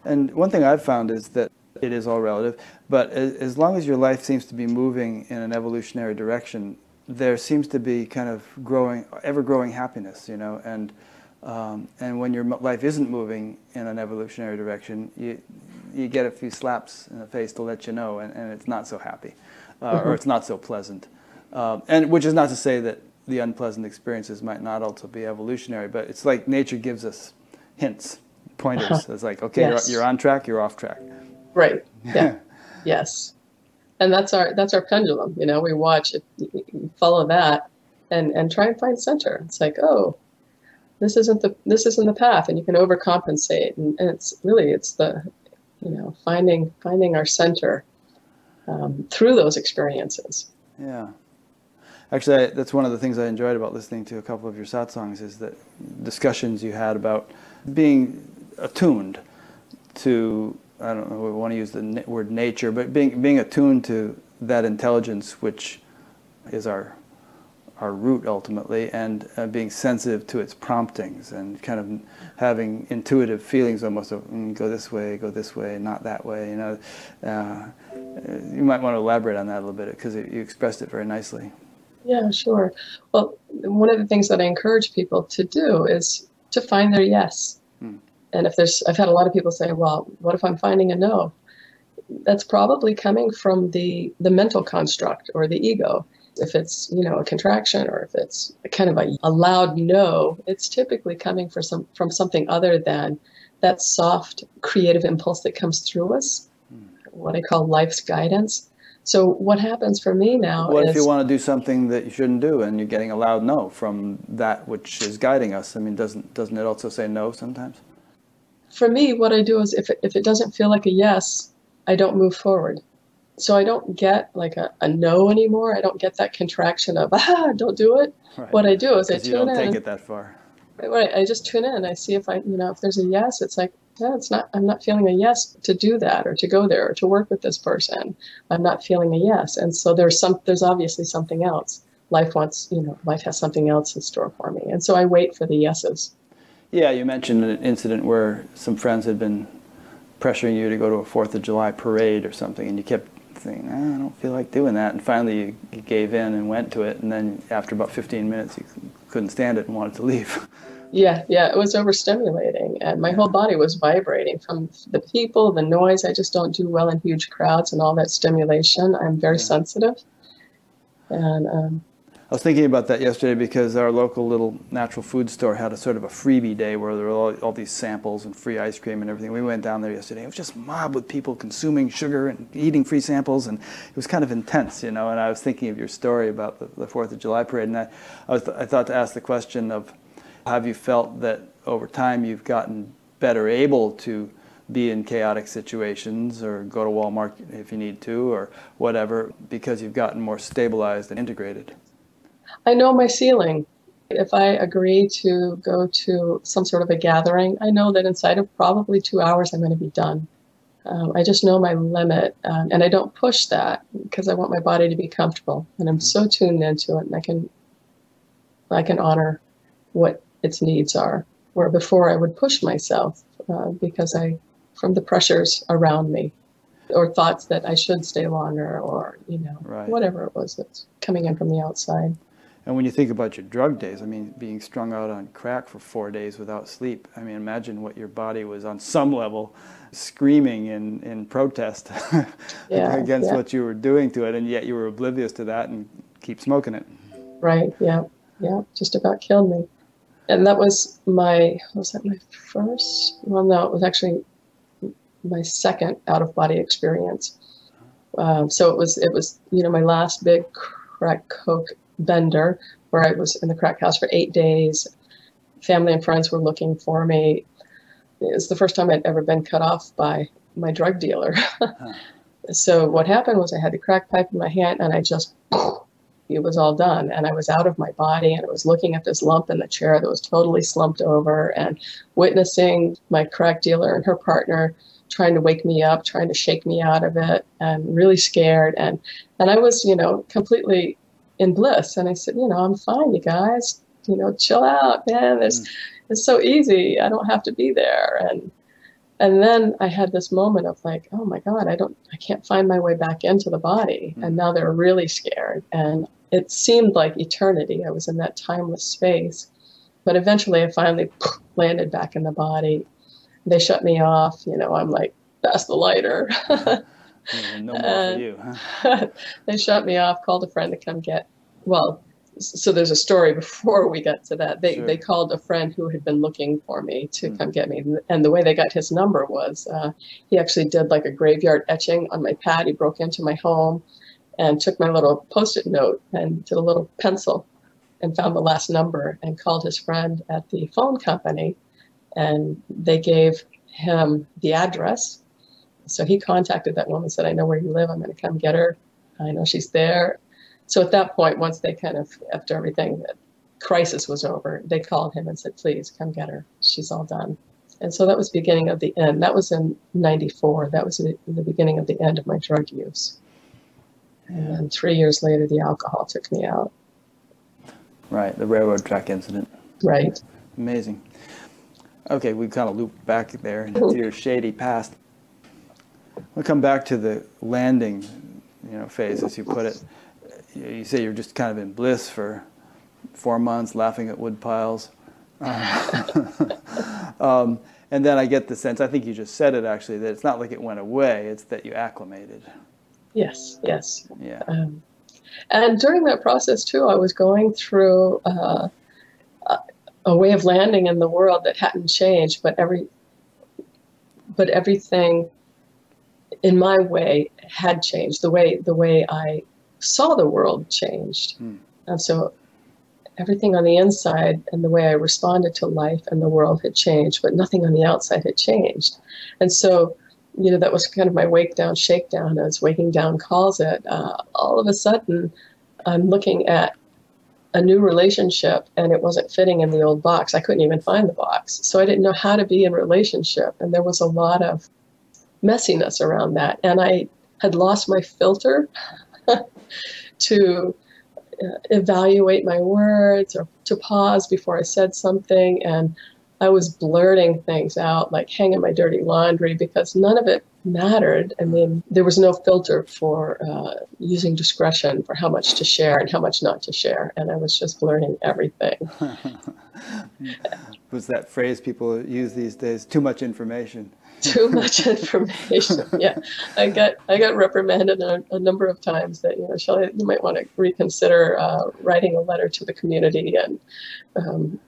And one thing I've found is that it is all relative, but as long as your life seems to be moving in an evolutionary direction, there seems to be kind of growing, ever growing happiness, you know, and um, and when your life isn't moving in an evolutionary direction, you you get a few slaps in the face to let you know, and, and it's not so happy, uh, mm-hmm. or it's not so pleasant, um, and which is not to say that the unpleasant experiences might not also be evolutionary, but it's like nature gives us hints pointers. It's like, okay, yes. you're, you're on track, you're off track. Right. Yeah. yes. And that's our that's our pendulum. You know, we watch it, follow that, and and try and find center. It's like, oh, this isn't the this isn't the path and you can overcompensate and, and it's really it's the you know finding finding our center um, through those experiences yeah actually I, that's one of the things i enjoyed about listening to a couple of your satsangs is that discussions you had about being attuned to i don't know we want to use the word nature but being being attuned to that intelligence which is our our root ultimately, and uh, being sensitive to its promptings and kind of having intuitive feelings almost of mm, go this way, go this way, not that way. You know, uh, you might want to elaborate on that a little bit because you expressed it very nicely. Yeah, sure. Well, one of the things that I encourage people to do is to find their yes. Hmm. And if there's, I've had a lot of people say, "Well, what if I'm finding a no?" That's probably coming from the the mental construct or the ego if it's you know a contraction or if it's kind of a, a loud no it's typically coming for some from something other than that soft creative impulse that comes through us hmm. what i call life's guidance so what happens for me now what is, if you want to do something that you shouldn't do and you're getting a loud no from that which is guiding us i mean doesn't doesn't it also say no sometimes for me what i do is if it, if it doesn't feel like a yes i don't move forward so I don't get like a, a no anymore. I don't get that contraction of ah, don't do it. Right. What I do is I tune in. you don't take it that far. Right. I just tune in. I see if I, you know, if there's a yes, it's like, yeah, it's not. I'm not feeling a yes to do that or to go there or to work with this person. I'm not feeling a yes, and so there's some. There's obviously something else. Life wants, you know, life has something else in store for me, and so I wait for the yeses. Yeah, you mentioned an incident where some friends had been pressuring you to go to a Fourth of July parade or something, and you kept thinking, ah, I don't feel like doing that. And finally, you, you, gave in and went to it. And then after about 15 minutes, you couldn't stand it and wanted to leave. Yeah, yeah, it was overstimulating, and my whole body was vibrating from the people, the noise. I just don't do well in huge crowds and all that stimulation. I'm very yeah. sensitive, and um, I was thinking about that yesterday because our local little natural food store had a sort of a freebie day where there were all, all, these samples and free ice cream and everything. We went down there yesterday. It was just mob with people consuming sugar and eating free samples, and it was kind of intense, you know. And I was thinking of your story about the, the Fourth of July parade, and I, I, was, I thought to ask the question of, have you felt that over time you've gotten better able to be in chaotic situations or go to Walmart if you need to or whatever because you've gotten more stabilized and integrated? I know my ceiling. If I agree to go to some sort of a gathering, I know that inside of probably two hours I'm going to be done. Um, I just know my limit, um, and I don't push that because I want my body to be comfortable, and I'm so tuned into it, and I can, I can honor what its needs are. Where before I would push myself uh, because I, from the pressures around me, or thoughts that I should stay longer, or you know, right. whatever it was that's coming in from the outside. And when you think about your drug days, I mean, being strung out on crack for four days without sleep, I mean, imagine what your body was on some level screaming in, in protest yeah, against yeah. what you were doing to it, and yet you were oblivious to that and keep smoking it. Right, yeah, yeah, just about killed me. And that was my, was that my first? Well, no, it was actually my second out of body experience. Um, so it was, it was, you know, my last big crack coke bender where I was in the crack house for eight days. Family and friends were looking for me. It was the first time I'd ever been cut off by my drug dealer. huh. So what happened was I had the crack pipe in my hand and I just it was all done and I was out of my body and I was looking at this lump in the chair that was totally slumped over and witnessing my crack dealer and her partner trying to wake me up, trying to shake me out of it and really scared and and I was, you know, completely in bliss. And I said, you know, I'm fine, you guys. You know, chill out, man. It's mm. it's so easy. I don't have to be there. And and then I had this moment of like, oh my God, I don't, I can't find my way back into the body. Mm. And now they're really scared. And it seemed like eternity. I was in that timeless space. But eventually I finally landed back in the body. They shut me off. You know, I'm like, that's the lighter. no more for you. Huh? they shut me off. Called a friend to come get. Well, so there's a story before we got to that. They sure. they called a friend who had been looking for me to mm. come get me, and the way they got his number was uh, he actually did like a graveyard etching on my pad. He broke into my home and took my little post-it note and did a little pencil and found the last number and called his friend at the phone company and they gave him the address. So he contacted that woman, said, I know where you live. I'm going to come get her. I know she's there. So at that point, once they kind of, after everything, the crisis was over, they called him and said, please come get her. She's all done. And so that was beginning of the end. That was in 94. That was the beginning of the end of my drug use. And three years later, the alcohol took me out. Right, the railroad track incident. Right. Amazing. Okay, we kind of loop back there into your shady past. We'll come back to the landing, you know, phase, as you put it. You say you're just kind of in bliss for four months, laughing at wood piles. um, and then I get the sense, I think you just said it actually, that it's not like it went away, it's that you acclimated. Yes, yes. Yeah. Um, and during that process, too, I was going through uh, a way of landing in the world that hadn't changed, but every but everything in my way had changed. The way the way I saw the world changed, mm. and so everything on the inside and the way I responded to life and the world had changed, but nothing on the outside had changed. And so, you know, that was kind of my wake down, shakedown, as Waking Down calls it. Uh, all of a sudden, I'm looking at a new relationship and it wasn't fitting in the old box. I couldn't even find the box. So I didn't know how to be in relationship. And there was a lot of messiness around that. And I had lost my filter to uh, evaluate my words or to pause before I said something. And I was blurting things out, like hanging my dirty laundry, because none of it mattered. I mean, there was no filter for uh, using discretion for how much to share and how much not to share. And I was just learning everything. was that phrase people use these days too much information? too much information. yeah, I got I got reprimanded a, a, number of times that you know, Shelley, you might want to reconsider uh, writing a letter to the community and um,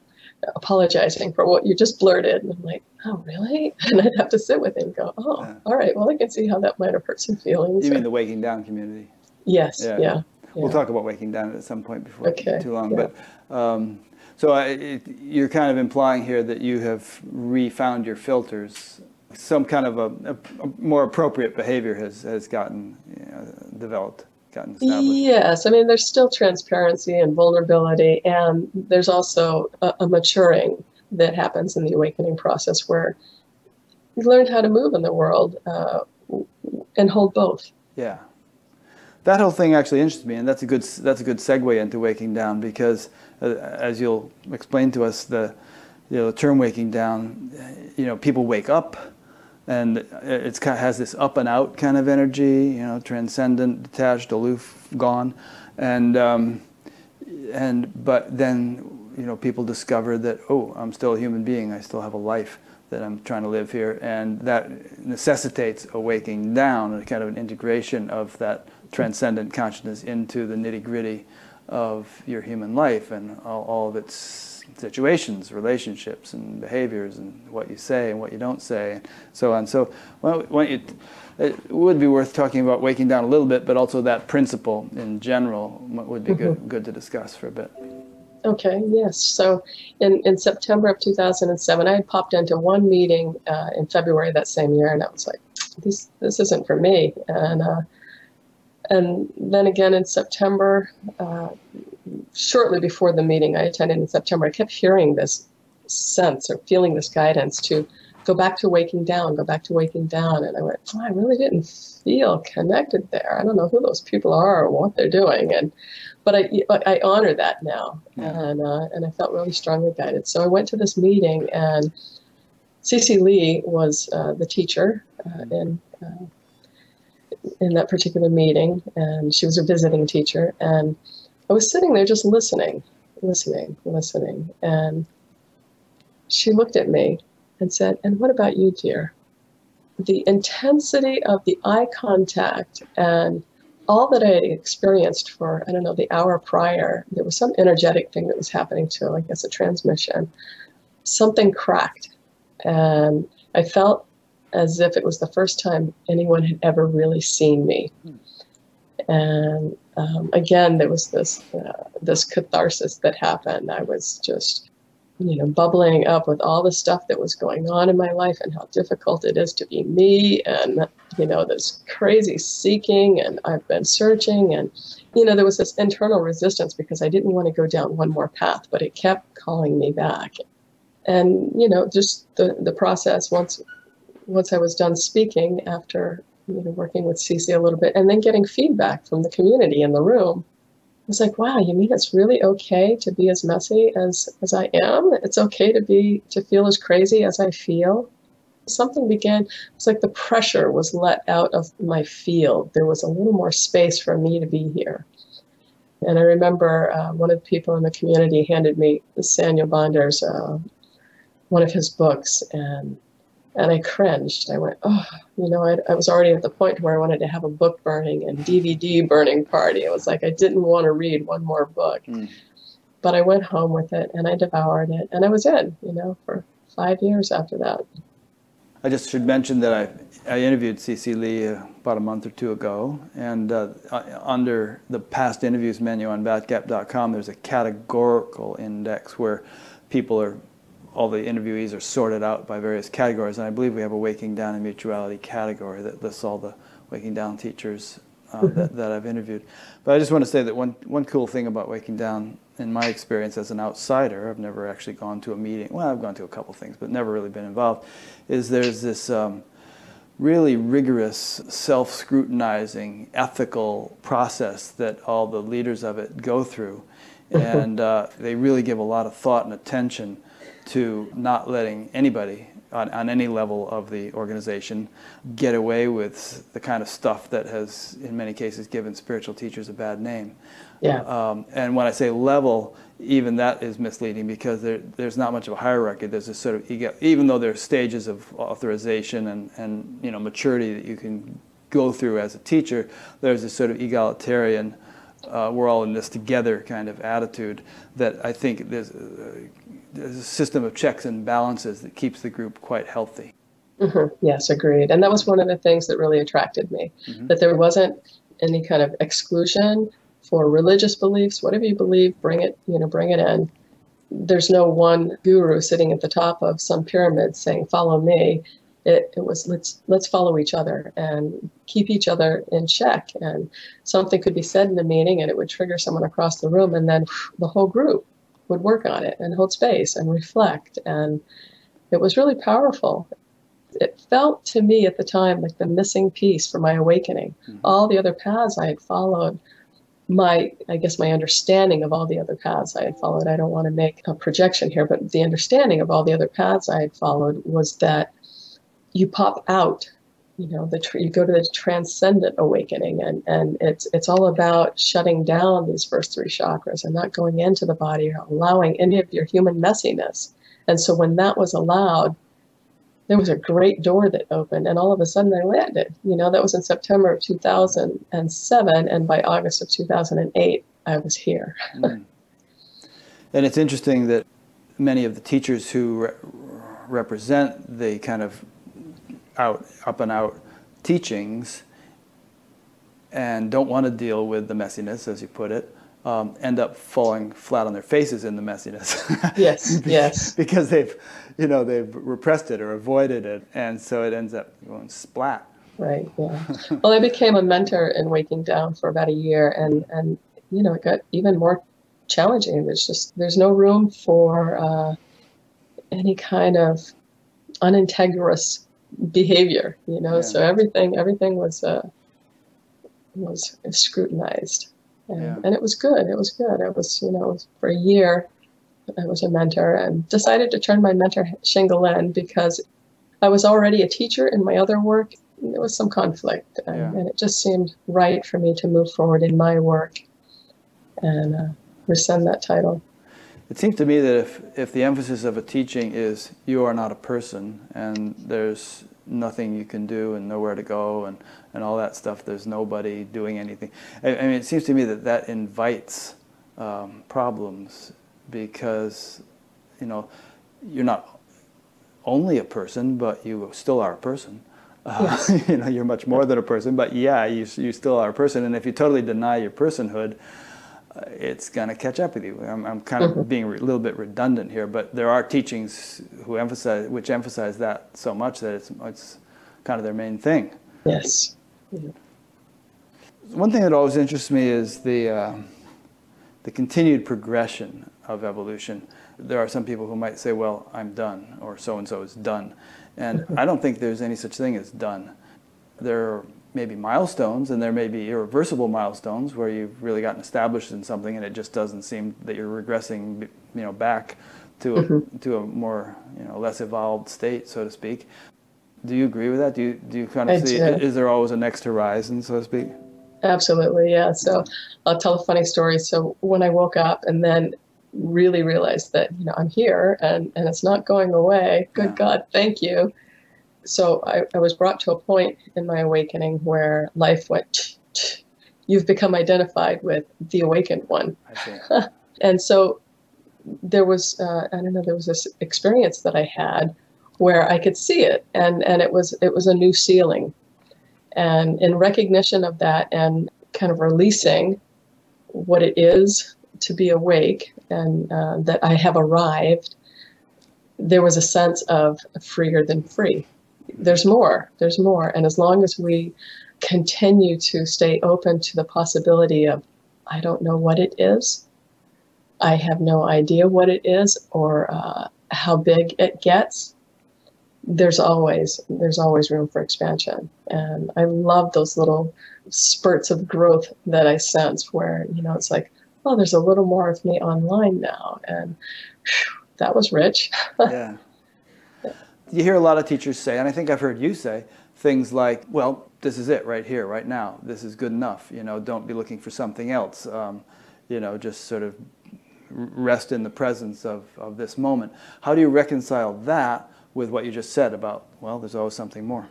apologizing for what you just blurted. And I'm like, oh, really? And I'd have to sit with him and go, oh, yeah. all right, well, I can see how that might have hurt some feelings. You mean the Waking Down community? Yes, yeah. yeah, We'll talk about Waking Down at some point before okay. too long. But um, so I, it, you're kind of implying here that you have refound your filters. Some kind of a, a more appropriate behavior has, has gotten you know, developed gotten established? Yes, I mean, there's still transparency and vulnerability, and there's also a, a maturing that happens in the awakening process where you learn how to move in the world uh, and hold both. Yeah. That whole thing actually interests me, and that's a good that's a good segue into waking down because, uh, as you'll explain to us, the you know the term waking down, you know, people wake up, and it kind of has this up and out kind of energy, you know, transcendent, detached, aloof, gone, and um, and but then you know people discover that oh, I'm still a human being, I still have a life that I'm trying to live here, and that necessitates a waking down, a kind of an integration of that transcendent consciousness into the nitty gritty of your human life and all, all of its situations, relationships, and behaviors, and what you say and what you don't say, and so on. So, well, you, it would be worth talking about waking down a little bit, but also that principle in general would be good, mm-hmm. good to discuss for a bit. Okay, yes. So in, in September of 2007, I had popped into one meeting uh, in February that same year, and I was like, this, this isn't for me. And, uh, and then again in September, uh, shortly before the meeting I attended in September, I kept hearing this sense or feeling this guidance to go back to waking down, go back to waking down. And I went, oh, I really didn't feel connected there. I don't know who those people are or what they're doing. And but I, I honor that now, yeah. and uh, and I felt really strongly guided. So I went to this meeting, and CC Leigh was uh, the teacher uh, in uh, in that particular meeting, and she was a visiting teacher, and I was sitting there just listening, listening, listening. And she looked at me and said, And what about you, dear? The intensity of the eye contact and all that I experienced for, I don't know, the hour prior, there was some energetic thing that was happening to, I guess, a transmission. Something cracked. And I felt as if it was the first time anyone had ever really seen me. Hmm. And um, again, there was this uh, this catharsis that happened. I was just, you know, bubbling up with all the stuff that was going on in my life and how difficult it is to be me, and you know, this crazy seeking, and I've been searching, and you know, there was this internal resistance because I didn't want to go down one more path, but it kept calling me back, and you know, just the the process once once I was done speaking after you know, working with CC a little bit, and then getting feedback from the community in the room. I was like, wow, you mean it's really okay to be as messy as, as I am? It's okay to be to feel as crazy as I feel. Something began, it's like the pressure was let out of my field. There was a little more space for me to be here. And I remember uh, one of the people in the community handed me Saniel Bonder's, uh, one of his books, and and I cringed. I went, oh, you know, I, I, was already at the point where I wanted to have a book burning and DVD burning party. It was like I didn't want to read one more book. Mm. But I went home with it and I devoured it. And I was in, you know, for five years after that. I just should mention that I, I interviewed CC Leigh about a month or two ago. And uh, under the past interviews menu on batgap.com, there's a categorical index where people are all the interviewees are sorted out by various categories, and I believe we have a Waking Down and Mutuality category that lists all the Waking Down teachers uh, mm-hmm. that, that I've interviewed. But I just want to say that one, one cool thing about Waking Down, in my experience as an outsider, I've never actually gone to a meeting, well, I've gone to a couple things, but never really been involved, is there's this um, really rigorous, self scrutinizing, ethical process that all the leaders of it go through. Mm-hmm. And uh, they really give a lot of thought and attention to not letting anybody on, on, any level of the organization get away with the kind of stuff that has, in many cases, given spiritual teachers a bad name. Yeah. Um, and when I say level, even that is misleading because there, there's not much of a hierarchy. There's a sort of even though there are stages of authorization and, and you know maturity that you can go through as a teacher, there's this sort of egalitarian. Uh, we're all in this together kind of attitude that I think there's, uh, there's a system of checks and balances that keeps the group quite healthy. Mm-hmm. Yes, agreed. And that was one of the things that really attracted me mm-hmm. that there wasn't any kind of exclusion for religious beliefs. Whatever you believe, bring it, you know, bring it in. There's no one guru sitting at the top of some pyramid saying, "Follow me." It, it was let's let's follow each other and keep each other in check. And something could be said in the meeting, and it would trigger someone across the room, and then the whole group would work on it and hold space and reflect. And it was really powerful. It felt to me at the time like the missing piece for my awakening. Mm-hmm. All the other paths I had followed, my, I guess, my understanding of all the other paths I had followed, I don't want to make a projection here, but the understanding of all the other paths I had followed was that you pop out you know the you go to the transcendent awakening and and it's it's all about shutting down these first three chakras and not going into the body or allowing any of your human messiness. And so when that was allowed there was a great door that opened and all of a sudden i landed. You know that was in september of 2007 and by august of 2008 i was here. Mm. and it's interesting that many of the teachers who re- represent the kind of out, up and out teachings and don't want to deal with the messiness, as you put it, um, end up falling flat on their faces in the messiness. yes, yes. because they've, you know, they've repressed it or avoided it, and so it ends up going splat. Right. Yeah. well, I became a mentor in Waking Down for about a year, and and you know, it got even more challenging. There's just there's no room for uh, any kind of unintegrous behavior you know yeah. so everything everything was uh, was scrutinized and, yeah. and, it was good it was good it was you know for a year i was a mentor and decided to turn my mentor shingle in because i was already a teacher in my other work there was some conflict and, yeah. and, it just seemed right for me to move forward in my work and uh, rescind that title it seems to me that if, if the emphasis of a teaching is you are not a person and there's nothing you can do and nowhere to go and, and all that stuff, there's nobody doing anything. I, I mean, it seems to me that that invites um, problems because, you know, you're not only a person, but you still are a person. Uh, yes. you know, you're much more than a person, but yeah, you, you still are a person. And if you totally deny your personhood, it's going to catch up with you. I'm, I'm kind of mm-hmm. being a little bit redundant here, but there are teachings who emphasize, which emphasize that so much that it's, it's kind of their main thing. Yes. One thing that always interests me is the, uh, the continued progression of evolution. There are some people who might say, well, I'm done, or so and so is done. And mm-hmm. I don't think there's any such thing as done. There may be milestones, and there may be irreversible milestones where you've really gotten established in something, and it just doesn't seem that you're regressing, you know, back to a, mm-hmm. to a more, you know, less evolved state, so to speak. Do you agree with that? Do you do you kind of I see? Do. Is there always a next horizon, so to speak? Absolutely, yeah. So I'll tell a funny story. So when I woke up and then really realized that you know I'm here and and it's not going away. Good yeah. God, thank you. So I, I was brought to a point in my awakening where life went. You've become identified with the awakened one. and so there was uh, I don't know there was this experience that I had where I could see it and and it was it was a new ceiling and in recognition of that and kind of releasing what it is to be awake and uh, that I have arrived, there was a sense of freer than free. There's more, there's more. And as long as we continue to stay open to the possibility of, I don't know what it is, I have no idea what it is or uh, how big it gets, there's always there's always room for expansion and i love those little spurts of growth that i sense where you know it's like oh there's a little more of me online now and whew, that was rich yeah. You hear a lot of teachers say and i think i've heard you say things like well this is it right here right now this is good enough you know don't be looking for something else um, you know just sort of rest in the presence of, of this moment how do you reconcile that with what you just said about, well, there's always something more.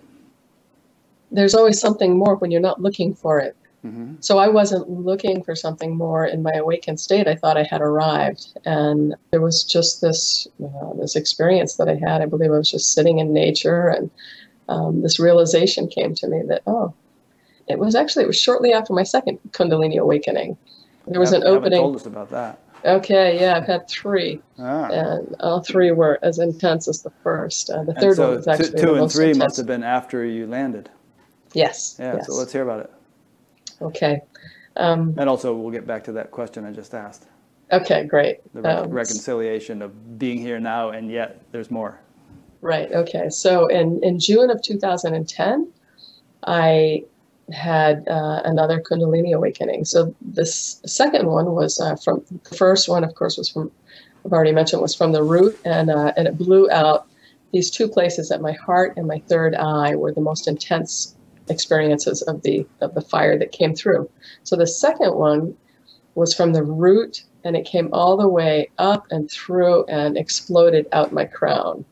There's always something more when you're not looking for it. Mm-hmm. So I wasn't looking for something more in my awakened state. I thought I had arrived, and there was just this this experience that I had. I believe I was just sitting in nature, and um, this realization came to me that oh, it was actually it was shortly after my second Kundalini awakening. There was an opening. Told us about that. Okay, yeah, I've had three, ah. and all three were as intense as the first. Uh, the third so one was actually two, two and three intense. must have been after you landed. Yes. Yeah. Yes. So let's hear about it. Okay. Um, and also, we'll get back to that question I just asked. Okay, great. The re- um, reconciliation of being here now, and yet there's more. Right. Okay. So in in June of 2010, I had uh, another Kundalini awakening. So this second one was uh, from the first one, of course, was from I've already mentioned was from the root, and uh, and it blew out these two places at my heart and my third eye were the most intense experiences of the of the fire that came through. So the second one was from the root, and it came all the way up and through and exploded out my crown.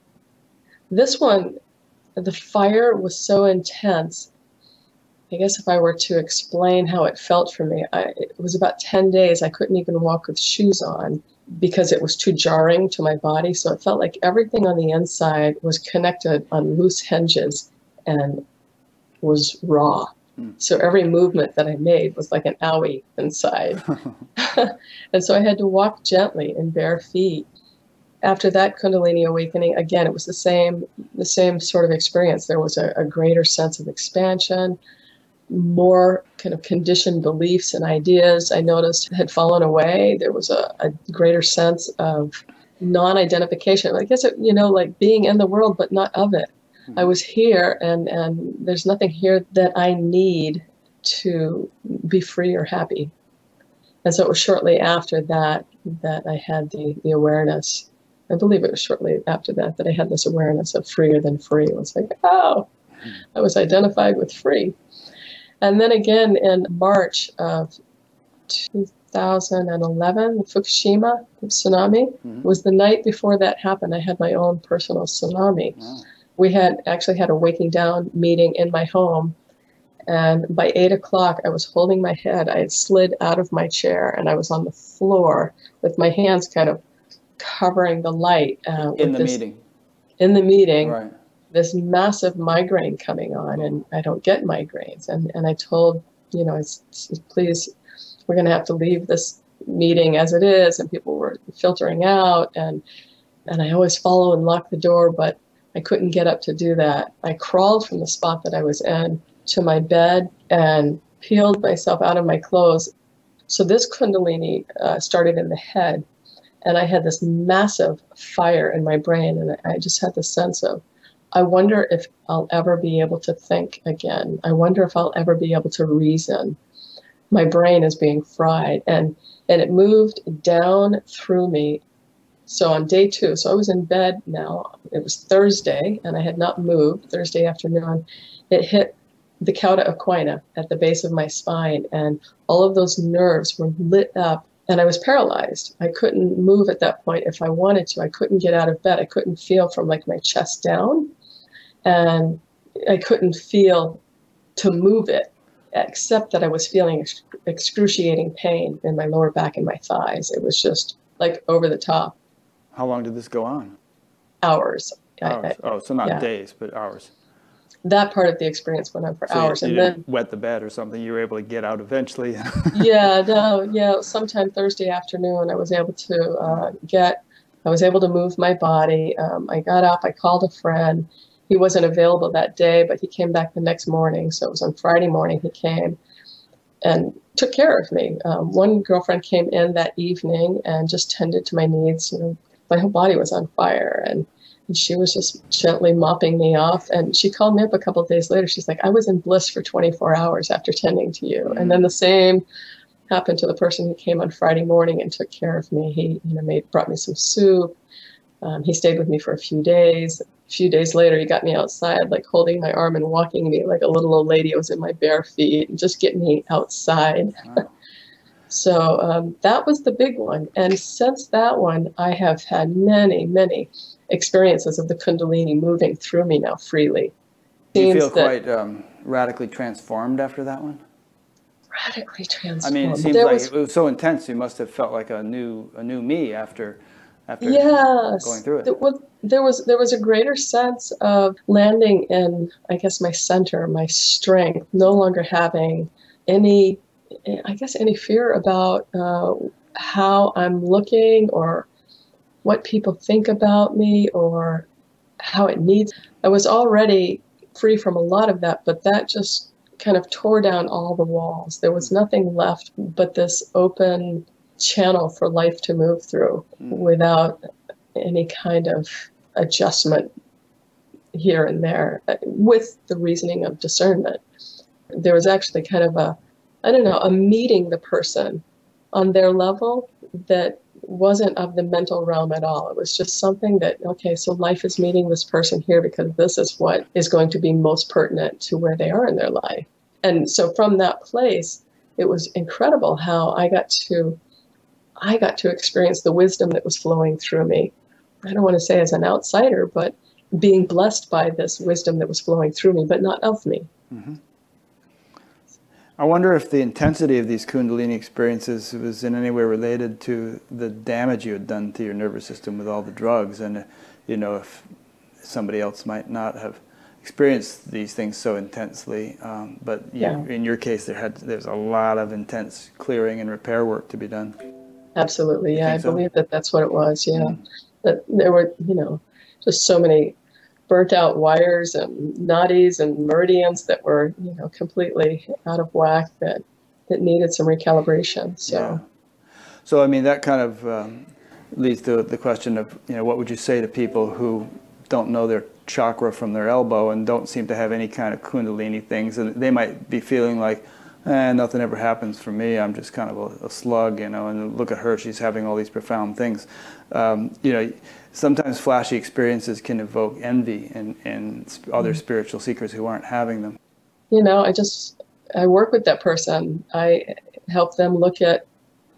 This one, the fire was so intense I guess if I were to explain how it felt for me, I, it was about 10 days. I couldn't even walk with shoes on because it was too jarring to my body. So it felt like everything on the inside was connected on loose hinges and was raw. Hmm. So every movement that I made was like an owie inside. and so I had to walk gently in bare feet. After that Kundalini awakening, again, it was the same, the same sort of experience. There was a, a greater sense of expansion, more kind of conditioned beliefs and ideas I noticed had fallen away. There was a, a greater sense of non-identification. I guess it, you know, like being in the world but not of it. I was here, and and there's nothing here that I need to be free or happy. And so it was shortly after that that I had the the awareness. I believe it was shortly after that that I had this awareness of freer than free. It was like, oh, I was identified with free. And then again in March of 2011, the Fukushima tsunami mm-hmm. was the night before that happened. I had my own personal tsunami. Wow. We had actually had a waking down meeting in my home. And by eight o'clock, I was holding my head. I had slid out of my chair and I was on the floor with my hands kind of covering the light. Uh, in the this, meeting. In the meeting. Right this massive migraine coming on, and I don't get migraines. And and I told you know, please, we're going to have to leave this meeting as it is, and people were filtering out, and and I always follow and lock the door, but I couldn't get up to do that. I crawled from the spot that I was in to my bed and peeled myself out of my clothes. So this Kundalini uh, started in the head, and I had this massive fire in my brain, and I just had the sense of, I wonder if I'll ever be able to think again. I wonder if I'll ever be able to reason. My brain is being fried, and and it moved down through me. So on day two, so I was in bed now. It was Thursday, and I had not moved Thursday afternoon. It hit the cauda equina at the base of my spine, and all of those nerves were lit up, and I was paralyzed. I couldn't move at that point if I wanted to. I couldn't get out of bed. I couldn't feel from like my chest down, and I couldn't feel to move it, except that I was feeling excruciating pain in my lower back and my thighs. It was just like over the top. How long did this go on? Hours. hours. I, I, oh, so not yeah. days, but hours that part of the experience went on for so hours, you, you and then wet the bed or something. You were able to get out eventually. yeah, no, yeah. Sometime Thursday afternoon, I was able to uh, get. I was able to move my body. Um, I got up. I called a friend. He wasn't available that day, but he came back the next morning. So it was on Friday morning. He came and took care of me. Um, one girlfriend came in that evening and just tended to my needs. You know, my whole body was on fire, and and she was just gently mopping me off. And she called me up a couple days later. She's like, I was in bliss for 24 hours after tending to you. And then the same happened to the person who came on Friday morning and took care of me. He, you know, made brought me some soup. Um, he stayed with me for a few days. A few days later, he got me outside, like holding my arm and walking me like a little old lady. I was in my bare feet and just getting me outside. Wow. So um, that was the big one. And since that one, I have had many, many experiences of the Kundalini moving through me now freely. Do you feel that, quite um, radically transformed after that one? Radically transformed. I mean, it seems there like was, it was so intense. You must have felt like a new, a new me after, after yes, going through it. There was, there was there was a greater sense of landing in, I guess, my center, my strength, no longer having any, I guess, any fear about uh, how I'm looking or what people think about me or how it needs. I was already free from a lot of that, but that just kind of tore down all the walls. There was nothing left but this open channel for life to move through mm. without any kind of adjustment here and there uh, with the reasoning of discernment. There was actually kind of a, I don't know, a meeting the person on their level that wasn't of the mental realm at all. It was just something that, okay, so life is meeting this person here because this is what is going to be most pertinent to where they are in their life. And so from that place, it was incredible how I got to I got to experience the wisdom that was flowing through me. I don't want to say as an outsider, but being blessed by this wisdom that was flowing through me, but not of me. Mm-hmm. I wonder if the intensity of these Kundalini experiences was in any way related to the damage you had done to your nervous system with all the drugs, and you know if somebody else might not have experienced these things so intensely. Um, but yeah. in your case, there had there's a lot of intense clearing and repair work to be done. Absolutely, yeah, I so? believe that that's what it was. Yeah, mm. that there were you know just so many burnt out wires and nadis and meridians that were you know completely out of whack that that needed some recalibration so yeah. so i mean that kind of um, leads to the question of you know what would you say to people who don't know their chakra from their elbow and don't seem to have any kind of kundalini things and they might be feeling like eh, nothing ever happens for me i'm just kind of a, a slug you know and look at her she's having all these profound things um, you know sometimes flashy experiences can evoke envy in, in other mm-hmm. spiritual seekers who aren't having them. You know, I just I work with that person. I help them look at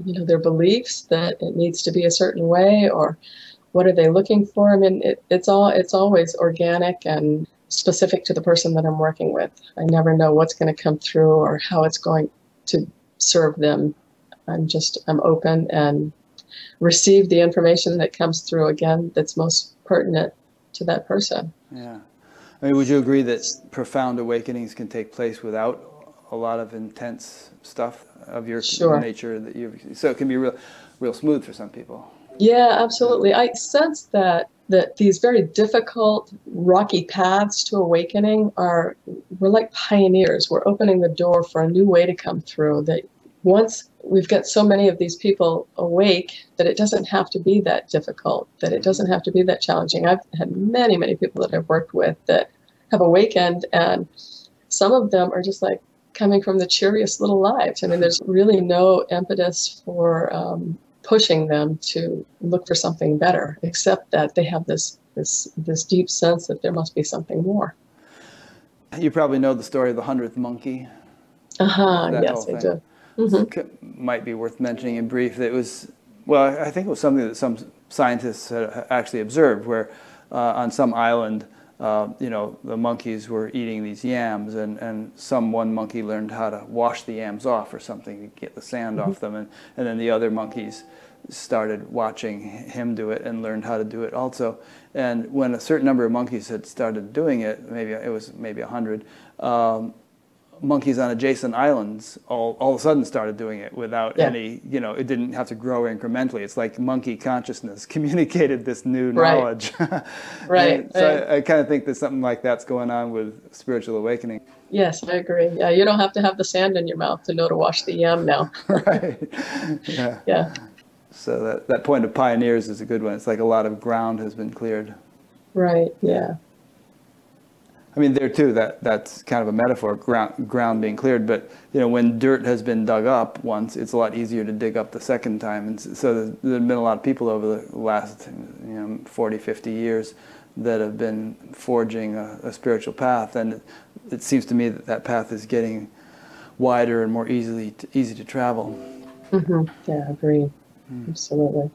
you know their beliefs that it needs to be a certain way or what are they looking for. I mean, it, it's all it's always organic and specific to the person that I'm working with. I never know what's going to come through or how it's going to serve them. I'm just I'm open and receive the information that comes through again that's most pertinent to that person. Yeah. I mean, would you agree that profound awakenings can take place without a lot of intense stuff of your Sure. nature that you so it can be real real smooth for some people. Yeah, absolutely. I sense that that these very difficult, rocky paths to awakening are we're like pioneers. We're opening the door for a new way to come through. That once we've got so many of these people awake that it doesn't have to be that difficult, that it doesn't have to be that challenging. I've had many, many people that I've worked with that have awakened, and some of them are just like coming from the cheeriest little lives. I mean, there's really no impetus for um, pushing them to look for something better, except that they have this this this deep sense that there must be something more. You probably know the story of the hundredth monkey. Uh huh. Yes, I do. Mhm. C- Might be worth mentioning in brief. That it was well, I think it was something that some scientists had actually observed, where uh, on some island. Uh, you know, the monkeys were eating these yams, and, and some one monkey learned how to wash the yams off or something to get the sand off them, and, and then the other monkeys started watching him do it and learned how to do it also. And when a certain number of monkeys had started doing it, maybe it was maybe a hundred, um, monkeys on adjacent islands all, all of a sudden started doing it without Yeah. any, you know, it didn't have to grow incrementally. It's like monkey consciousness communicated this new knowledge. Right, And so right. I, I kind of think that something like that's going on with spiritual awakening. Yes, I agree. Yeah, you don't have to have the sand in your mouth to know to wash the yam now. right. Yeah. Yeah. So that, that point of pioneers is a good one. It's like a lot of ground has been cleared. Right. Yeah. I mean, there too, that, that's kind of a metaphor, ground, ground being cleared. But, you know, when dirt has been dug up once, it's a lot easier to dig up the second time. And so there's, there's been a lot of people over the last, you know, 40, 50 years that have been forging a, a spiritual path. And it, it seems to me that that path is getting wider and more easily to, easy to travel. Mm-hmm. Yeah, I agree. Absolutely.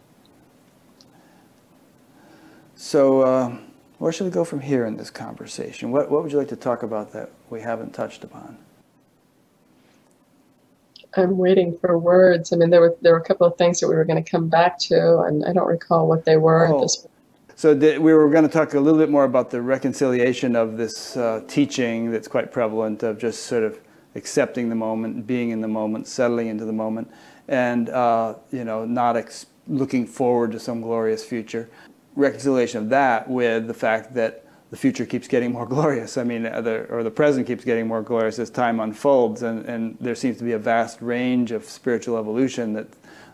So, uh, where should we go from here in this conversation? What, what would you like to talk about that we haven't touched upon? I'm waiting for words. I mean, there were there were a couple of things that we were going to come back to, and I don't recall what they were. Oh. At this point. So we were going to talk a little bit more about the reconciliation of this uh, teaching that's quite prevalent of just sort of accepting the moment, being in the moment, settling into the moment, and uh, you know not ex- looking forward to some glorious future. Reconciliation of that with the fact that the future keeps getting more glorious. I mean, the, or the present keeps getting more glorious as time unfolds, and, and there seems to be a vast range of spiritual evolution that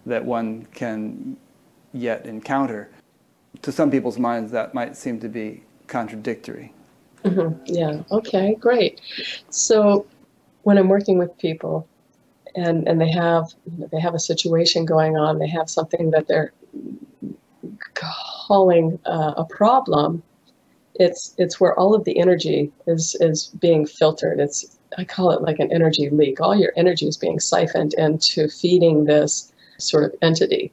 that one can yet encounter to some people's minds that might seem to be contradictory. Mhm. Yeah. Okay. Great. So when I'm working with people, and and they have they have a situation going on, they have something that they're calling uh, a problem. It's it's where all of the energy is is being filtered. It's I call it like an energy leak. All your energy is being siphoned into feeding this sort of entity.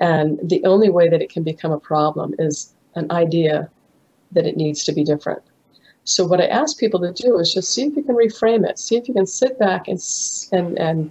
And the only way that it can become a problem is an idea that it needs to be different. So what I ask people to do is just see if you can reframe it. See if you can sit back and and and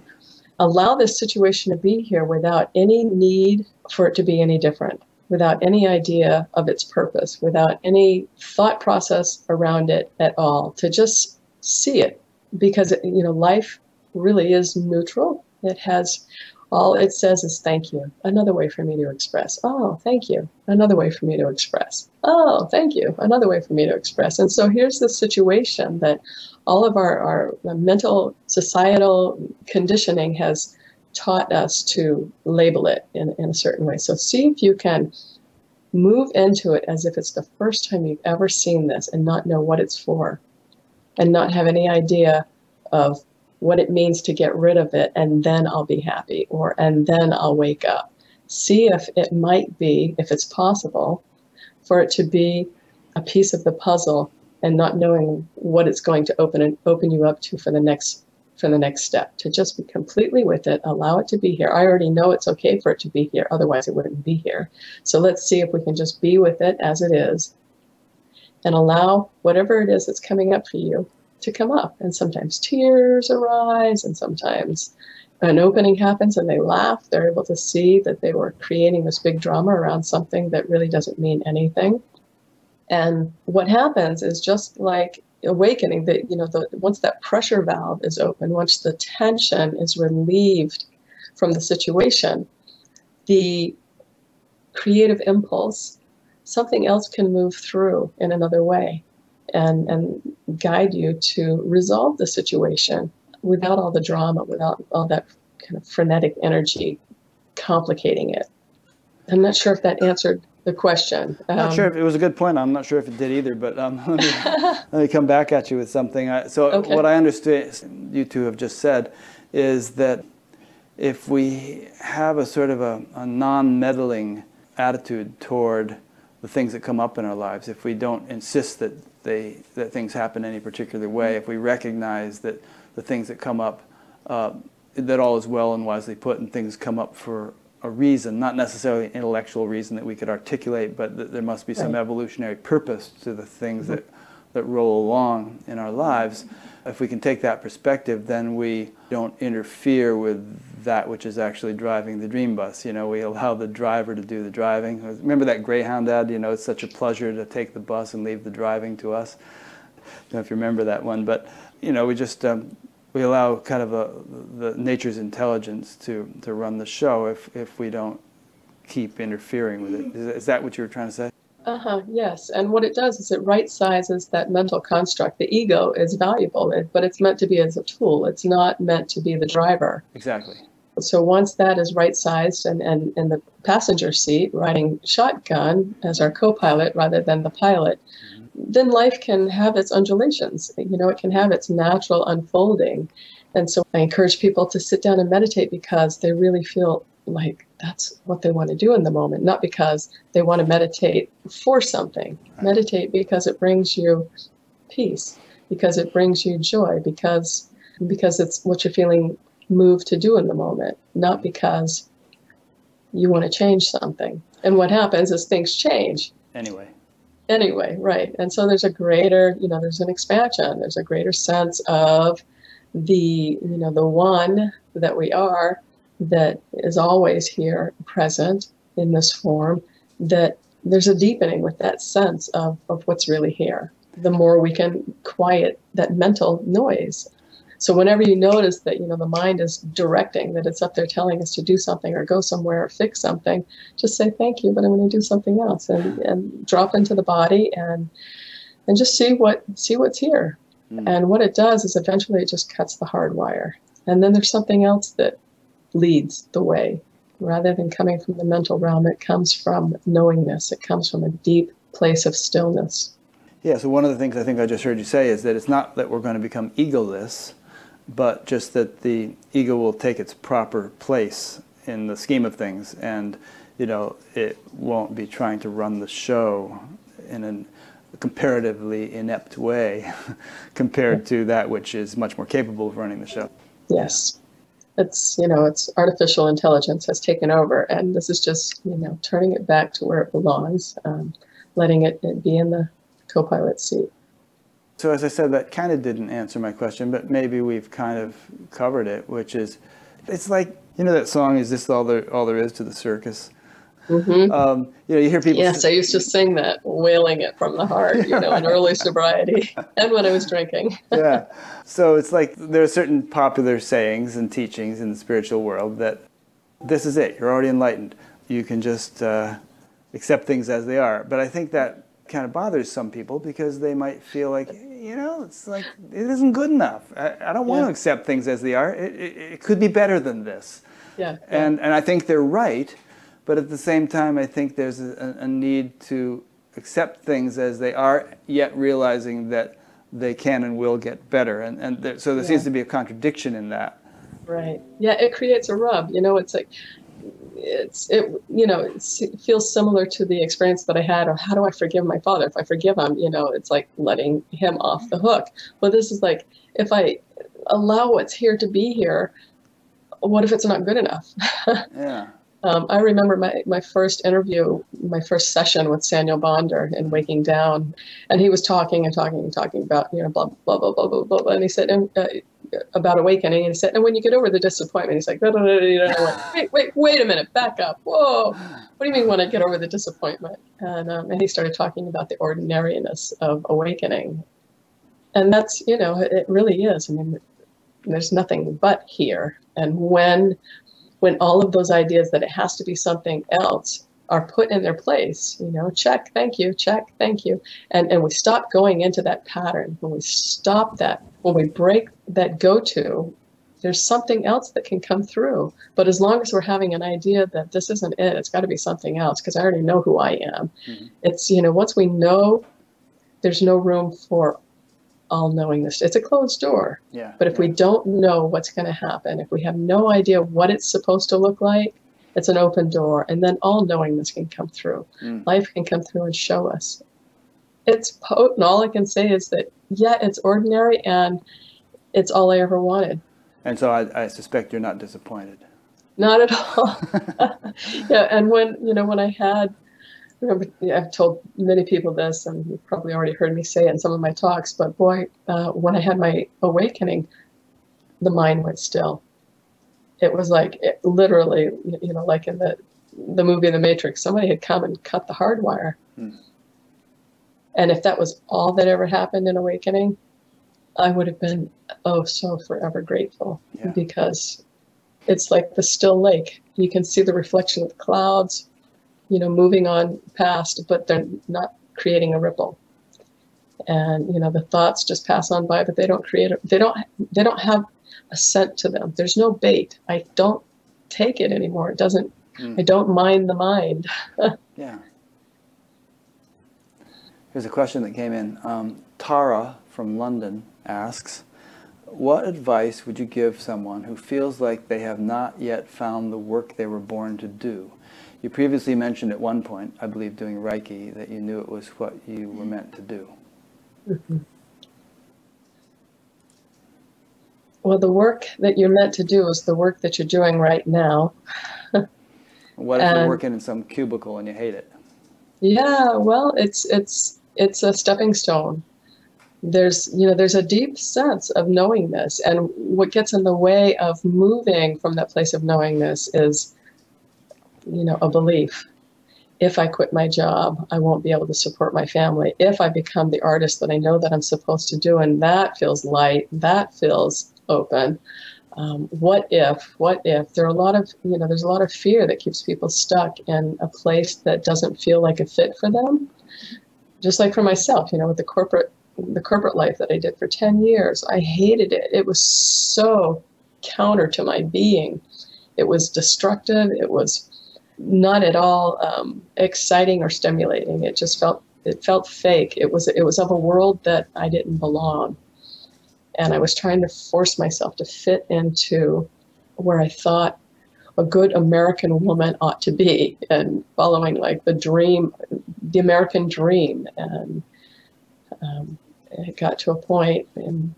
allow this situation to be here without any need for it to be any different, without any idea of its purpose, without any thought process around it at all. To just see it, because you know life really is neutral. It has all it says is thank you. Another way for me to express. Oh, thank you. Another way for me to express. Oh, thank you. Another way for me to express. And so here's the situation that all of our, our mental, societal conditioning has taught us to label it in, in a certain way. So see if you can move into it as if it's the first time you've ever seen this and not know what it's for and not have any idea of what it means to get rid of it and then I'll be happy or and then I'll wake up. See if it might be, if it's possible, for it to be a piece of the puzzle and not knowing what it's going to open and open you up to for the next for the next step. To just be completely with it, allow it to be here. I already know it's okay for it to be here, otherwise it wouldn't be here. So let's see if we can just be with it as it is and allow whatever it is that's coming up for you to come up. And sometimes tears arise, and sometimes an opening happens and they laugh. They're able to see that they were creating this big drama around something that really doesn't mean anything. And what happens is just like awakening that you know the, once that pressure valve is open once the tension is relieved from the situation the creative impulse something else can move through in another way and and guide you to resolve the situation without all the drama without all that kind of frenetic energy complicating it i'm not sure if that answered the question. I'm not sure if it was a good point. I'm not sure if it did either, but um, let, me, let, me, come back at you with something. I, so, okay. what I understand you two have just said is that if we have a sort of a, a non meddling attitude toward the things that come up in our lives, if we don't insist that, they, that things happen any particular way, if we recognize that the things that come up, uh, that all is well and wisely put, and things come up for a reason, not necessarily an intellectual reason that we could articulate, but that there must be some right. evolutionary purpose to the things mm-hmm. that, that roll along in our lives. If we can take that perspective, then we don't interfere with that which is actually driving the dream bus. You know, we allow the driver to do the driving. Remember that Greyhound ad? You know, it's such a pleasure to take the bus and leave the driving to us. I don't know if you remember that one, but you know, we just um, we allow kind of a, the nature's intelligence to, to run the show if, if we don't keep interfering with it. Is, is that what you were trying to say? Uh huh, yes. And what it does is it right sizes that mental construct. The ego is valuable, but it's meant to be as a tool, it's not meant to be the driver. Exactly. So once that is right sized and, and in the passenger seat, riding shotgun as our co pilot rather than the pilot, then life can have its undulations. You know, it can have its natural unfolding. And so I encourage people to sit down and meditate because they really feel like that's what they want to do in the moment, not because they want to meditate for something. Meditate because it brings you peace, because it brings you joy, because because it's what you're feeling moved to do in the moment, not because you want to change something. And what happens is things change. Anyway anyway, right. And so there's a greater, you know, there's an expansion, there's a greater sense of the, you know, the one that we are that is always here present in this form, that there's a deepening with that sense of, of what's really here. The more we can quiet that mental noise so whenever you notice that you know the mind is directing, that it's up there telling us to do something or go somewhere or fix something, just say thank you, but I'm going to do something else, and, and drop into the body and and just see what see what's here. Mm. And what it does is eventually it just cuts the hard wire, and then there's something else that leads the way. Rather than coming from the mental realm, it comes from knowingness. It comes from a deep place of stillness. Yeah, so one of the things I think I just heard you say is that it's not that we're going to become egoless, but just that the ego will take its proper place in the scheme of things, and you know it won't be trying to run the show in a comparatively inept way compared to that which is much more capable of running the show. Yes, it's you know it's artificial intelligence has taken over, and this is just you know turning it back to where it belongs, um, letting it, it be in the co-pilot seat. So as I said, that kind of didn't answer my question, but maybe we've kind of covered it, which is, it's like you know that song, "Is this all there all there is to the circus?" Mm-hmm. Um, you know, you hear people. Yes, say, I used to sing that, wailing it from the heart. You know, in early sobriety and when I was drinking. yeah, so it's like there are certain popular sayings and teachings in the spiritual world that this is it. You're already enlightened. You can just uh, accept things as they are. But I think that kind of bothers some people because they might feel like you know, it's like it isn't good enough. I, I don't want yeah. to accept things as they are. It, it, it, could be better than this. Yeah, And and I think they're right, but at the same time, I think there's a, a need to accept things as they are, yet realizing that they can and will get better. And and there, so there yeah. seems to be a contradiction in that. Right. Yeah, it creates a rub. You know, it's like it's it you know it feels similar to the experience that I had of how do I forgive my father? If I forgive him, you know, it's like letting him off the hook. But this is like if I allow what's here to be here, what if it's not good enough? yeah. Um, I remember my, my first interview, my first session with Saniel Bonder in Waking Down, and he was talking and talking and talking about, you know, blah, blah, blah, blah, blah, blah. And he said, uh, about awakening, and he said, and when you get over the disappointment, he's like, wait, wait, wait a minute, back up. Whoa, what do you mean when I get over the disappointment? And, um, and he started talking about the ordinariness of awakening. And that's, you know, it really is. I mean, there's nothing but here. And when, when all of those ideas that it has to be something else are put in their place, you know, check, thank you, check, thank you. And, and we stop going into that pattern. When we stop that, when we break that go to, there's something else that can come through. But as long as we're having an idea that this isn't it, it's got to be something else because I already know who I am. Mm-hmm. It's, you know, once we know, there's no room for all knowingness. It's a closed door. Yeah. But if yeah. we don't know what's going to happen, if we have no idea what it's supposed to look like, it's an open door. And then all knowingness can come through. Mm. Life can come through and show us. It's potent. All I can say is that, yeah, it's ordinary and it's all I ever wanted. And so I, I suspect you're not disappointed. Not at all. yeah, and when you know when I had, remember I've told many people this, and you've probably already heard me say it in some of my talks. But boy, uh, when I had my awakening, the mind went still it was like it, literally, you know, like in the the movie The Matrix, somebody had come and cut the hard wire. Hmm. And if that was all that ever happened in Awakening, I would have been oh so forever grateful yeah. because it's like the still lake. You can see the reflection of the clouds, you know, moving on past, but they're not creating a ripple. And you know, the thoughts just pass on by, but they don't create. A, they don't. They don't have a scent to them. There's no bait. I don't take it anymore. It doesn't. Mm. I don't mind the mind. yeah. Here's a question that came in. Um, Tara from London asks, "What advice would you give someone who feels like they have not yet found the work they were born to do?" You previously mentioned at one point, I believe, doing Reiki, that you knew it was what you were meant to do. Mm-hmm. Well, the work that you're meant to do is the work that you're doing right now. what if and, you're working in some cubicle and you hate it? Yeah, well, it's it's it's a stepping stone. There's you know there's a deep sense of knowingness, and what gets in the way of moving from that place of knowingness is, you know, a belief. If I quit my job, I won't be able to support my family. If I become the artist that I know that I'm supposed to do, and that feels light, that feels open. Um, what if? What if? There are a lot of you know. There's a lot of fear that keeps people stuck in a place that doesn't feel like a fit for them. Just like for myself, you know, with the corporate the corporate life that I did for ten years, I hated it. It was so counter to my being. It was destructive. It was not at all um, exciting or stimulating. It just felt it felt fake. It was it was of a world that I didn't belong and I was trying to force myself to fit into where I thought a good American woman ought to be and following like the dream, the American dream. And um, it got to a point, and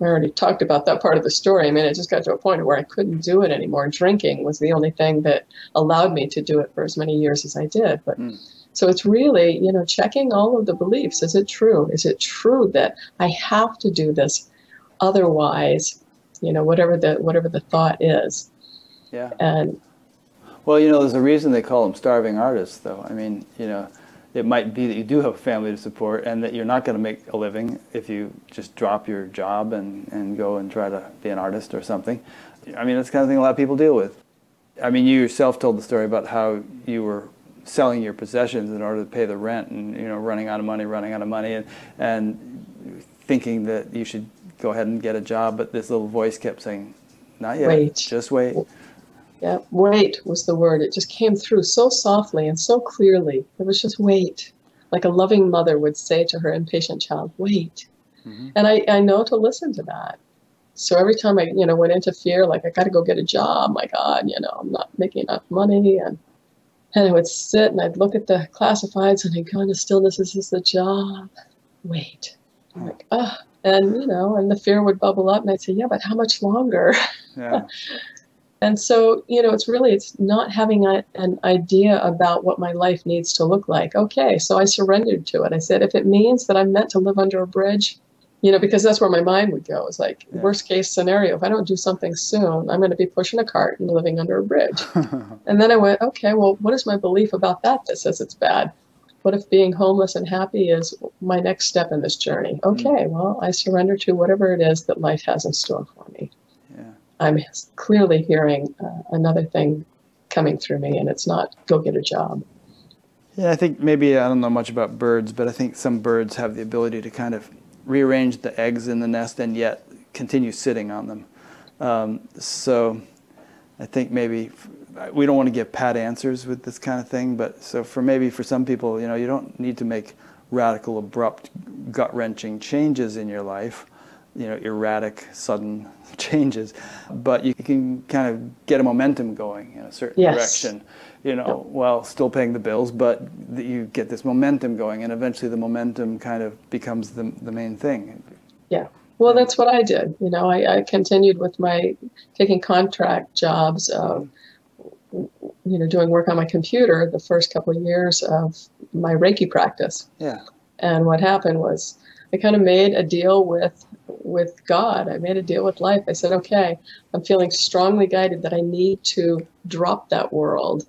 I already talked about that part of the story. I mean, it just got to a point where I couldn't do it anymore. Drinking was the only thing that allowed me to do it for as many years as I did. But mm. So it's really, you know, checking all of the beliefs. Is it true? Is it true that I have to do this? Otherwise, you know, whatever the whatever the thought is. Yeah. And well, you know, there's a reason they call them starving artists, though. I mean, you know, it might be that you do have a family to support and that you're not going to make a living if you just drop your job and, and go and try to be an artist or something. I mean, that's the kind of thing a lot of people deal with. I mean, you yourself told the story about how you were selling your possessions in order to pay the rent and you know running out of money running out of money and and thinking that you should go ahead and get a job but this little voice kept saying not yet wait just wait yeah wait was the word it just came through so softly and so clearly it was just wait like a loving mother would say to her impatient child wait mm-hmm. and I, I know to listen to that so every time i you know went into fear like i got to go get a job my god you know i'm not making enough money and and I would sit and I'd look at the classifieds and I'd go into stillness. This is the job. Wait. I'm like, ah. Oh. And, you know, and the fear would bubble up and I'd say, yeah, but how much longer? Yeah. and so, you know, it's really, it's not having a, an idea about what my life needs to look like. Okay. So I surrendered to it. I said, if it means that I'm meant to live under a bridge, you know, because that's where my mind would go. It's like Yeah. worst case scenario. If I don't do something soon, I'm going to be pushing a cart and living under a bridge. and then I went, okay, well, what is my belief about that that says it's bad? What if being homeless and happy is my next step in this journey? Mm-hmm. Okay, well, I surrender to whatever it is that life has in store for me. I'm clearly hearing uh, another thing coming through me, and it's not go get a job. Yeah, I think maybe I don't know much about birds, but I think some birds have the ability to kind of rearrange the eggs in the nest and yet continue sitting on them. Um, so I think maybe we don't want to give pat answers with this kind of thing, but so for maybe for some people, you know, you don't need to make radical, abrupt, gut wrenching changes in your life, you know, erratic, sudden changes, but you can kind of get a momentum going in a certain Yes. direction you know, while still paying the bills, but you get this momentum going, and eventually the momentum kind of becomes the, the main thing. Yeah. Well, that's what I did. You know, I, I continued with my taking contract jobs, uh, you know, doing work on my computer the first couple of years of my Reiki practice. Yeah. And what happened was I kind of made a deal with with God. I made a deal with life. I said, okay, I'm feeling strongly guided that I need to drop that world.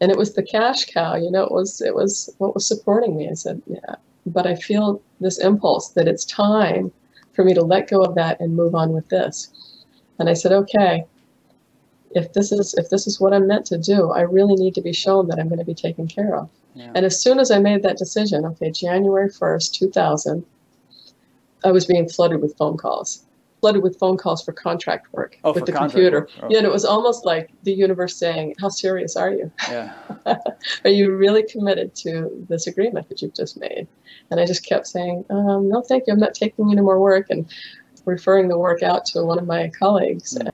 And it was the cash cow, you know, it was it was what was supporting me. I said, yeah, but I feel this impulse that it's time for me to let go of that and move on with this. And I said, okay, if this is if this is what I'm meant to do, I really need to be shown that I'm going to be taken care of. Yeah. And as soon as I made that decision, okay, January 1st, 2000, I was being flooded with phone calls. Flooded with phone calls for contract work Oh, with the computer. Oh. Yeah, and it was almost like the universe saying, How serious are you? Yeah. Are you really committed to this agreement that you've just made? And I just kept saying, um, No, thank you. I'm not taking any more work and referring the work out to one of my colleagues. Mm.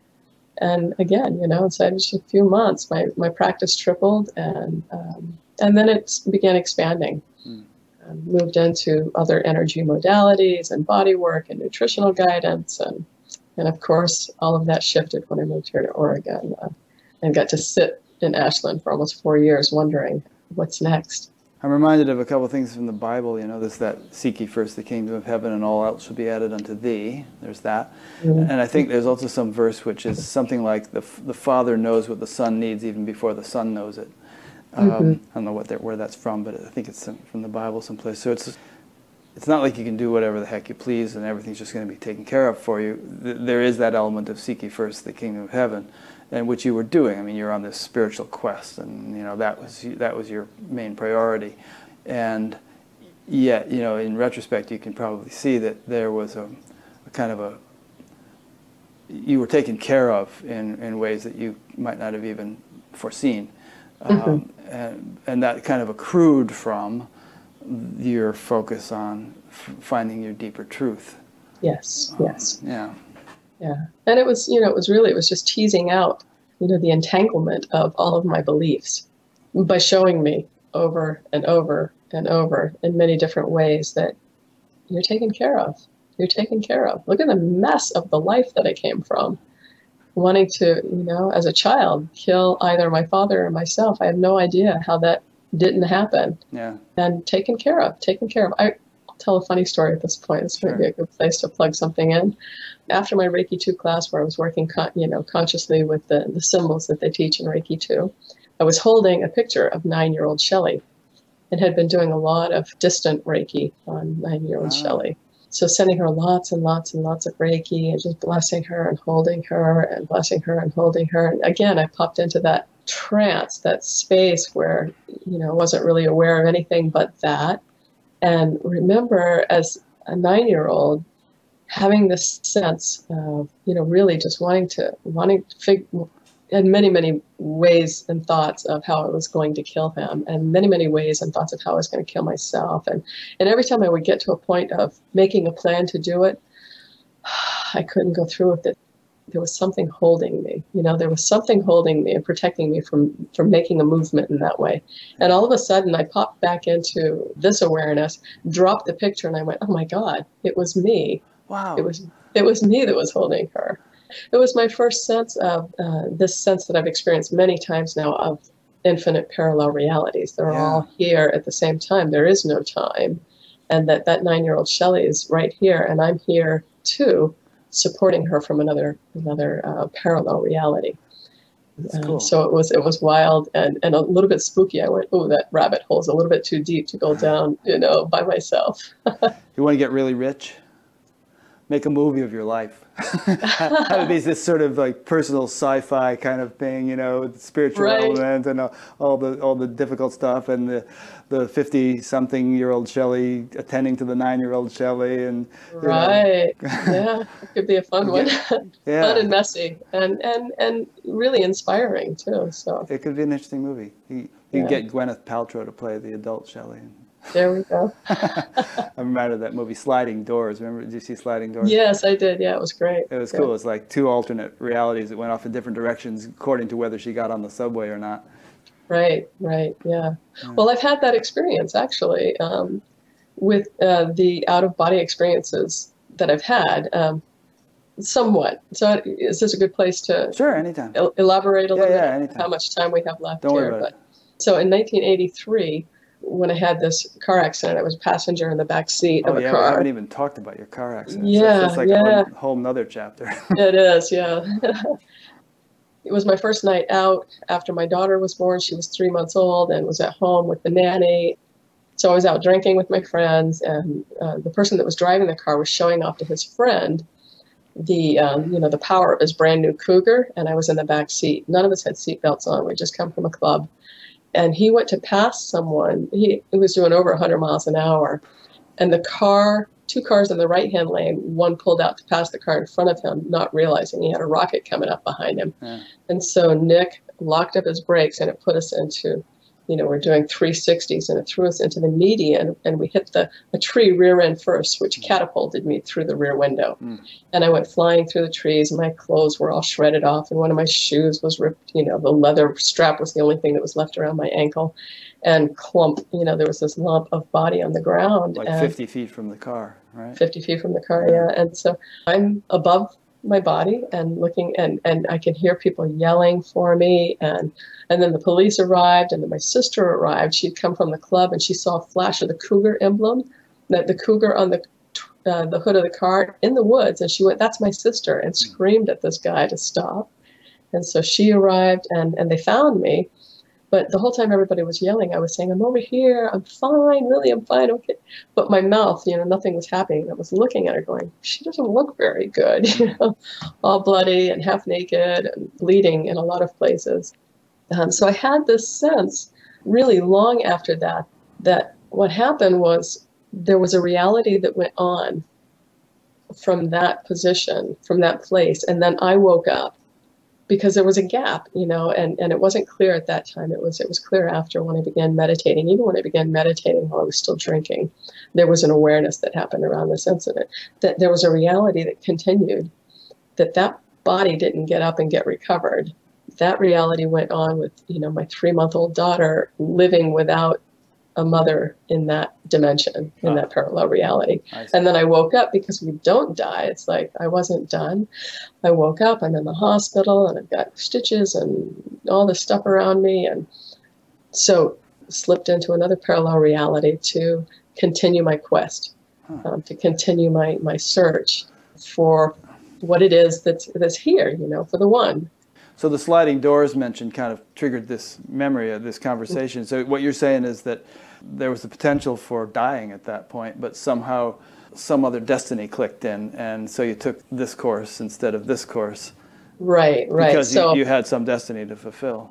And again, you know, inside just a few months, my, my practice tripled and, um, and then it began expanding. Mm. Moved into other energy modalities and body work and nutritional guidance. And, and of course, all of that shifted when I moved here to Oregon uh, and got to sit in Ashland for almost four years wondering what's next. I'm reminded of a couple of things from the Bible. You know, there's that seek ye first the kingdom of heaven, and all else shall be added unto thee. There's that. Mhm. And I think there's also some verse which is something like the, the Father knows what the Son needs even before the Son knows it. Um, Mhm. I don't know what that, where that's from, but I think it's from the Bible someplace. So it's it's not like you can do whatever the heck you please and everything's just going to be taken care of for you. There is that element of seek ye first the kingdom of heaven, and which you were doing. I mean, you're on this spiritual quest, and you know that was that was your main priority. And yet, you know, in retrospect, you can probably see that there was a, a kind of a you were taken care of in, in ways that you might not have even foreseen. Um, and, and that kind of accrued from your focus on f- finding your deeper truth. Yes, um, yes, Yeah. yeah. And it was, you know, it was really, it was just teasing out, you know, the entanglement of all of my beliefs by showing me over and over and over in many different ways that you're taken care of. You're taken care of. Look at the mess of the life that I came from. Wanting to, you know, as a child, kill either my father or myself. I have no idea how that didn't happen. Yeah. and taken care of, taken care of. I, I'll tell a funny story at this point. This Sure. might be a good place to plug something in. After my Reiki 2 class, where I was working, con- you know, consciously with the, the symbols that they teach in Reiki 2, I was holding a picture of nine-year-old Shelley and had been doing a lot of distant Reiki on nine-year-old Wow. Shelley. So sending her lots and lots and lots of Reiki and just blessing her and holding her and blessing her and holding her. And again, I popped into that trance, that space where, you know, wasn't really aware of anything but that. And remember, as a nine year old, having this sense of, you know, really just wanting to, wanting to figure, in many, many ways and thoughts of how I was going to kill him, and many, many ways and thoughts of how I was going to kill myself. And, and every time I would get to a point of making a plan to do it, I couldn't go through with it there was something holding me. You know, there was something holding me and protecting me from from making a movement in that way. And all of a sudden, I popped back into this awareness, dropped the picture, and I went, "Oh my God, it was me! Wow. It was it was me that was holding her." It was my first sense of uh, this sense that I've experienced many times now of infinite parallel realities. They're Yeah. all here at the same time. There is no time. and that that nine-year-old Shelley is right here, and I'm here too, supporting her from another another uh, parallel reality. Um, cool. so it was it was wild and, and a little bit spooky. I went, oh, that rabbit hole is a little bit too deep to go down, you know, by myself. you want to get really rich? Make a movie of your life. Have it be this sort of like personal sci-fi kind of thing, you know, with spiritual right. element and all the all the difficult stuff, and the the fifty-something-year-old Shelley attending to the nine-year-old Shelley, and right, yeah, it could be a fun one, yeah. fun and messy, and and and really inspiring too. So it could be an interesting movie. You, you yeah. get Gwyneth Paltrow to play the adult Shelley. There we go. I'm reminded of that movie Sliding Doors. Remember, did you see Sliding Doors? Yes, I did. Yeah, it was great. It was cool. It was like two alternate realities that went off in different directions according to whether she got on the subway or not. Right, right, yeah. yeah. Well, I've had that experience actually um, with uh, the out of body experiences that I've had. Um, somewhat. So, is this a good place to sure anytime el- elaborate a yeah, little yeah, bit? Anytime. How much time we have left Don't here? Worry about but, it. So, in 1983 when I had this car accident. I was passenger in the back seat oh, of a yeah, car. We haven't even talked about your car accident. Yeah, so that's like yeah. a whole, whole chapter. it is, yeah. it was my first night out after my daughter was born. She was three months old and was at home with the nanny. So I was out drinking with my friends, and uh, the person that was driving the car was showing off to his friend the um, you know the power of his brand new Cougar, and I was in the back seat. None of us had seatbelts on. We just come from a club, and he went to pass someone. He, he was doing over 100 miles an hour, and the car, two cars in the right hand lane, one pulled out to pass the car in front of him, not realizing he had a rocket coming up behind him. Yeah. And so Nick locked up his brakes, and it put us into you know, we're doing 360s and it threw us into the median and we hit the a tree rear end first, which mm. catapulted me through the rear window. Mm. And I went flying through the trees. My clothes were all shredded off and one of my shoes was ripped. You know, the leather strap was the only thing that was left around my ankle. And clump, you know, there was this lump of body on the ground. Like 50 feet from the car, right? 50 feet from the car, yeah. And so I'm above my body and looking and and I can hear people yelling for me. And and then the police arrived and then my sister arrived. She'd come from the club and she saw a flash of the cougar emblem that the cougar on the uh, the hood of the car in the woods. And she went that's my sister and screamed at this guy to stop. And so she arrived and and they found me but the whole time everybody was yelling, I was saying, I'm over here, I'm fine, really, I'm fine, okay. But my mouth, you know, nothing was happening. I was looking at her going, she doesn't look very good, you know, all bloody and half naked and bleeding in a lot of places. Um, so I had this sense really long after that, that what happened was there was a reality that went on from that position, from that place. And then I woke up because there was a gap, you know, and, and it wasn't clear at that time. It was it was clear after when I began meditating. Even when I began meditating while I was still drinking, there was an awareness that happened around this incident. That there was a reality that continued. That that body didn't get up and get recovered. That reality went on with you know my three month old daughter living without a mother in that dimension, in oh. that parallel reality. And then I woke up because we don't die. It's like I wasn't done. I woke up, I'm in the hospital, and I've got stitches and all this stuff around me. And so slipped into another parallel reality to continue my quest, huh. um, to continue my, my search for what it is that's, that's here, you know, for the one. So the sliding doors mentioned kind of triggered this memory of this conversation. So what you're saying is that there was the potential for dying at that point, but somehow some other destiny clicked in, and so you took this course instead of this course. Right, right. Because so, you, you had some destiny to fulfill.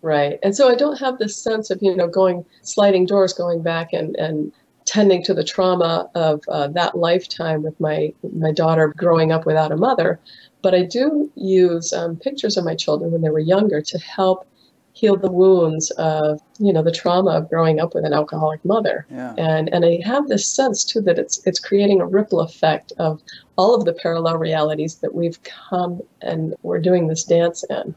Right, and so I don't have this sense of you know going sliding doors, going back and and tending to the trauma of uh, that lifetime with my my daughter growing up without a mother. But I do use um, pictures of my children when they were younger to help heal the wounds of you know the trauma of growing up with an alcoholic mother yeah. and and i have this sense too that it's it's creating a ripple effect of all of the parallel realities that we've come and we're doing this dance in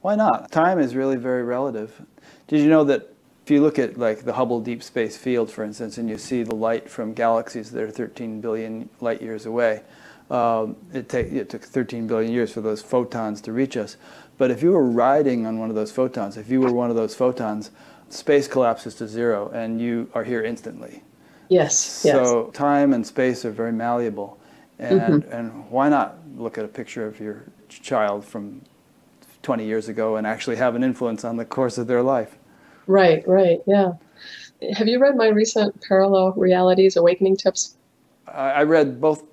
why not time is really very relative did you know that you look at like the hubble deep space field for instance and you see the light from galaxies that are 13 billion light years away um, it, take, it took 13 billion years for those photons to reach us but if you were riding on one of those photons, if you were one of those photons, space collapses to zero and you are here instantly. Yes. yes. So time and space are very malleable, and Mm-hmm. and why not look at a picture of your child from 20 years ago and actually have an influence on the course of their life? Right, right, yeah. Have you read my recent Parallel Realities Awakening Tips? I, read both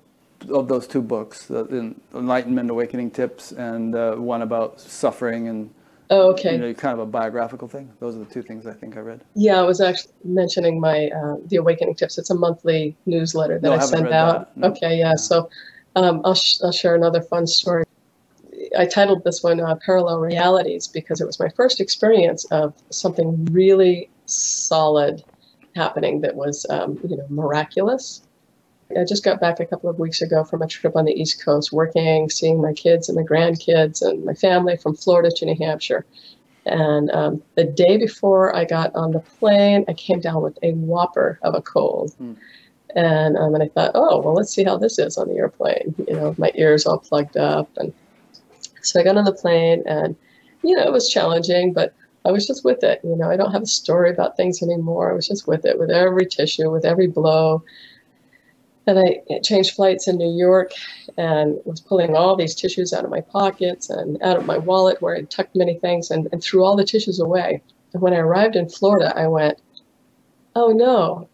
of those two books, the En- Enlightenment Awakening Tips, and uh, one about suffering and Oh, okay. you know, kind of a biographical thing. Those are the two things I think I read. Yeah, I was actually mentioning my uh, the Awakening Tips. It's a monthly newsletter that No, I I send out. no. Okay, yeah. So um, I'll sh- I'll share another fun story. I titled this one uh, "Parallel Realities" because it was my first experience of something really solid happening that was um, you know miraculous. I just got back a couple of weeks ago from a trip on the East Coast, working, seeing my kids and my grandkids and my family from Florida to New Hampshire. And um, the day before I got on the plane, I came down with a whopper of a cold. Hmm. And, um, and I thought, oh, well, let's see how this is on the airplane. You know, my ears all plugged up. And so I got on the plane, and, you know, it was challenging, but I was just with it. You know, I don't have a story about things anymore. I was just with it, with every tissue, with every blow. And I changed flights in New York and was pulling all these tissues out of my pockets and out of my wallet where I'd tucked many things and, and threw all the tissues away. And when I arrived in Florida, I went, oh no,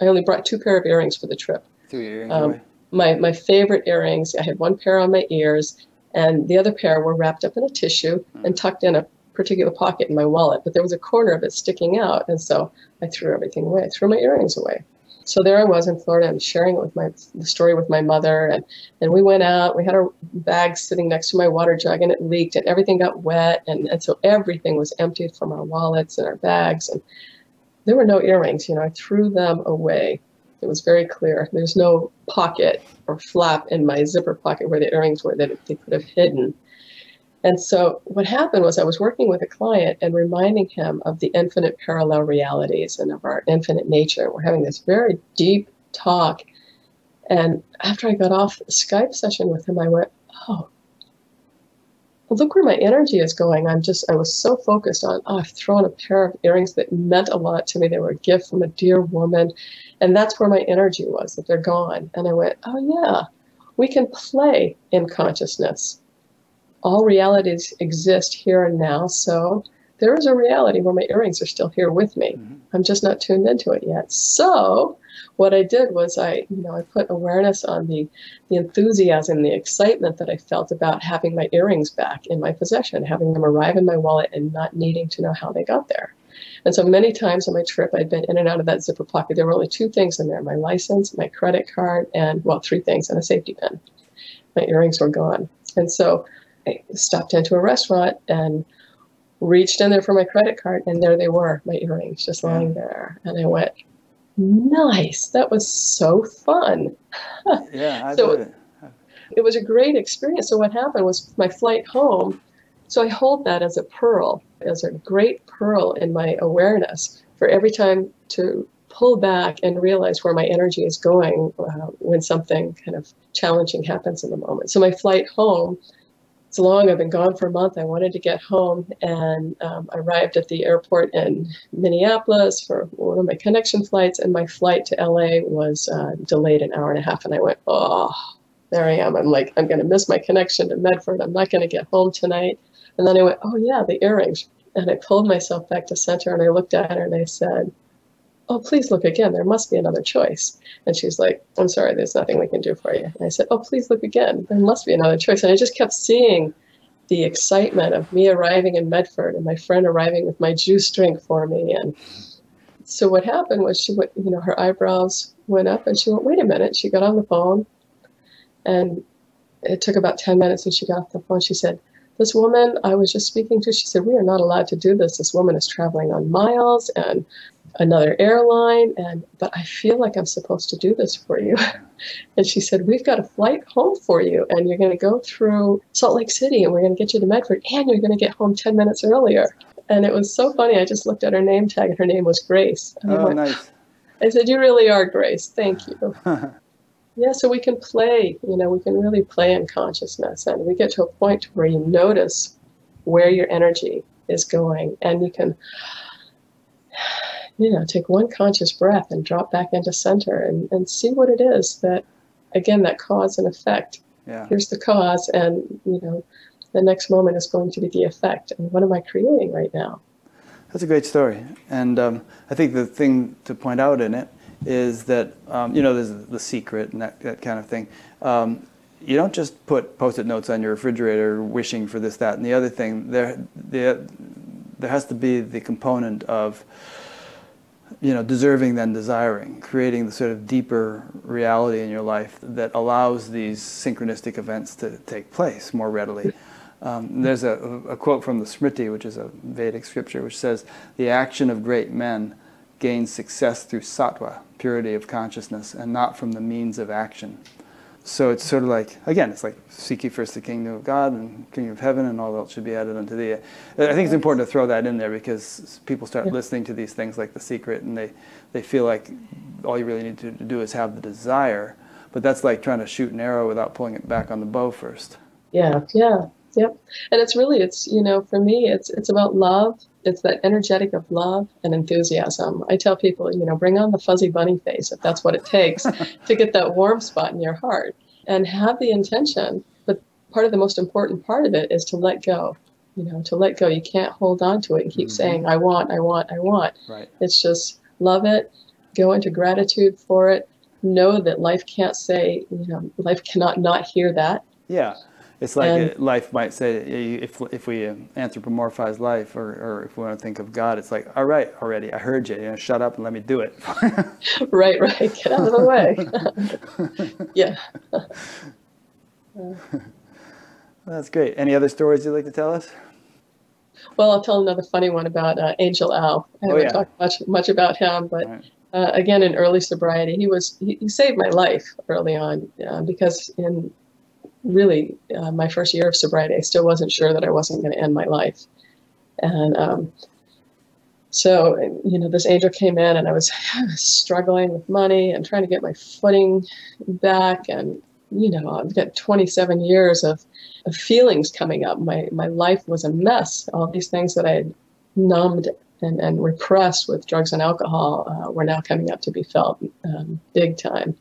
I only brought two pair of earrings for the trip. Your earrings Um. My, my favorite earrings, I had one pair on my ears, and the other pair were wrapped up in a tissue and mm. tucked in a particular pocket in my wallet. But there was a corner of it sticking out, and so I threw everything away. I threw my earrings away. So there I was in Florida and sharing it with my the story with my mother, and and we went out. We had our bag sitting next to my water jug, and it leaked, and everything got wet, and and so everything was emptied from our wallets and our bags, and there were no earrings. You know, I threw them away. It was very clear. There's no pocket or flap in my zipper pocket where the earrings were that they could have hidden. And so what happened was I was working with a client and reminding him of the infinite parallel realities and of our infinite nature. We're having this very deep talk. And after I got off the Skype session with him, I went, oh, well, look where my energy is going. I'm just, I was so focused on, oh, I've thrown a pair of earrings that meant a lot to me. They were a gift from a dear woman. And that's where my energy was, that they're gone. And I went, oh, yeah, we can play in consciousness. All realities exist here and now. So there is a reality where my earrings are still here with me. Mhm. I'm just not tuned into it yet. So what I did was I, you know, I put awareness on the, the enthusiasm, the excitement that I felt about having my earrings back in my possession, having them arrive in my wallet and not needing to know how they got there. And so many times on my trip, I'd been in and out of that zipper pocket. There were only two things in there my license, my credit card, and, well, three things, and a safety pin. My earrings were gone. And so I stopped into a restaurant and reached in there for my credit card, and there they were, my earrings, just lying there. And I went, nice. That was so fun. Yeah, I so- did it. It was a great experience. So what happened was my flight home. So I hold that as a pearl, as a great pearl in my awareness for every time to pull back and realize where my energy is going uh, when something kind of challenging happens in the moment. So my flight home, it's long. I've been gone for a month. I wanted to get home and um, arrived at the airport in Minneapolis for one of my connection flights, and my flight to LA was uh, delayed an hour and a half. And I went, oh, there I am. I'm like, I'm going to miss my connection to Medford. I'm not going to get home tonight. And then I went, oh, yeah, the earrings. And I pulled myself back to center and I looked at her and I said, oh, please look again. There must be another choice. And she's like, I'm sorry, there's nothing we can do for you. And I said, oh, please look again. There must be another choice. And I just kept seeing the excitement of me arriving in Medford and my friend arriving with my juice drink for me. And so what happened was she went, you know, her eyebrows went up and she went, wait a minute. She got on the phone and it took about 10 minutes and she got off the phone. She said, this woman I was just speaking to, she said, we are not allowed to do this. This woman is traveling on miles and another airline and but I feel like I'm supposed to do this for you. and she said, We've got a flight home for you and you're gonna go through Salt Lake City and we're gonna get you to Medford and you're gonna get home ten minutes earlier. And it was so funny. I just looked at her name tag and her name was Grace. And I, Oh, went, nice. I said, You really are Grace. Thank you. Yeah, so we can play, you know, we can really play in consciousness and we get to a point where you notice where your energy is going and you can you know, take one conscious breath and drop back into center and, and see what it is that, again, that cause and effect. Yeah. Here's the cause, and, you know, the next moment is going to be the effect. And what am I creating right now? That's a great story. And um, I think the thing to point out in it is that, um, you know, there's the secret and that, that kind of thing. Um, you don't just put post-it notes on your refrigerator wishing for this, that, and the other thing. There, there, there has to be the component of you know, deserving than desiring, creating the sort of deeper reality in your life that allows these synchronistic events to take place more readily. Um, there's a, a, quote from the Smriti, which is a Vedic scripture, which says, The action of great men gains success through sattva, purity of consciousness, and not from the means of action so it's sort of like again, it's like seek ye first the kingdom of God and kingdom of heaven, and all else should be added unto thee. I think it's important to throw that in there because people start yeah. listening to these things like The Secret, and they they feel like all you really need to do is have the desire, but that's like trying to shoot an arrow without pulling it back on the bow first. Yeah, yeah, yep. And it's really it's you know for me it's it's about love it's that energetic of love and enthusiasm. I tell people, you know, bring on the fuzzy bunny face if that's what it takes to get that warm spot in your heart and have the intention. But part of the most important part of it is to let go. You know, to let go. You can't hold on to it and keep mm-hmm. saying, I want, I want, I want. Right. It's just love it, go into gratitude for it, know that life can't say, you know, life cannot not hear that. Yeah. It's like and, life might say, if, if we anthropomorphize life or, or if we want to think of God, it's like, all right, already, I heard you, you know, shut up and let me do it. right, right, get out of the way. yeah. That's great. Any other stories you'd like to tell us? Well, I'll tell another funny one about uh, Angel Al. I haven't oh, yeah. talked much much about him, but right. uh, again, in early sobriety, he was he, he saved my life early on uh, because in really uh, my first year of sobriety, I still wasn't sure that I wasn't going to end my life. And um, so, you know, this angel came in and I was struggling with money and trying to get my footing back. And, you know, I've got 27 years of, of feelings coming up. My, my life was a mess. All these things that I had numbed and, and repressed with drugs and alcohol uh, were now coming up to be felt um, big time.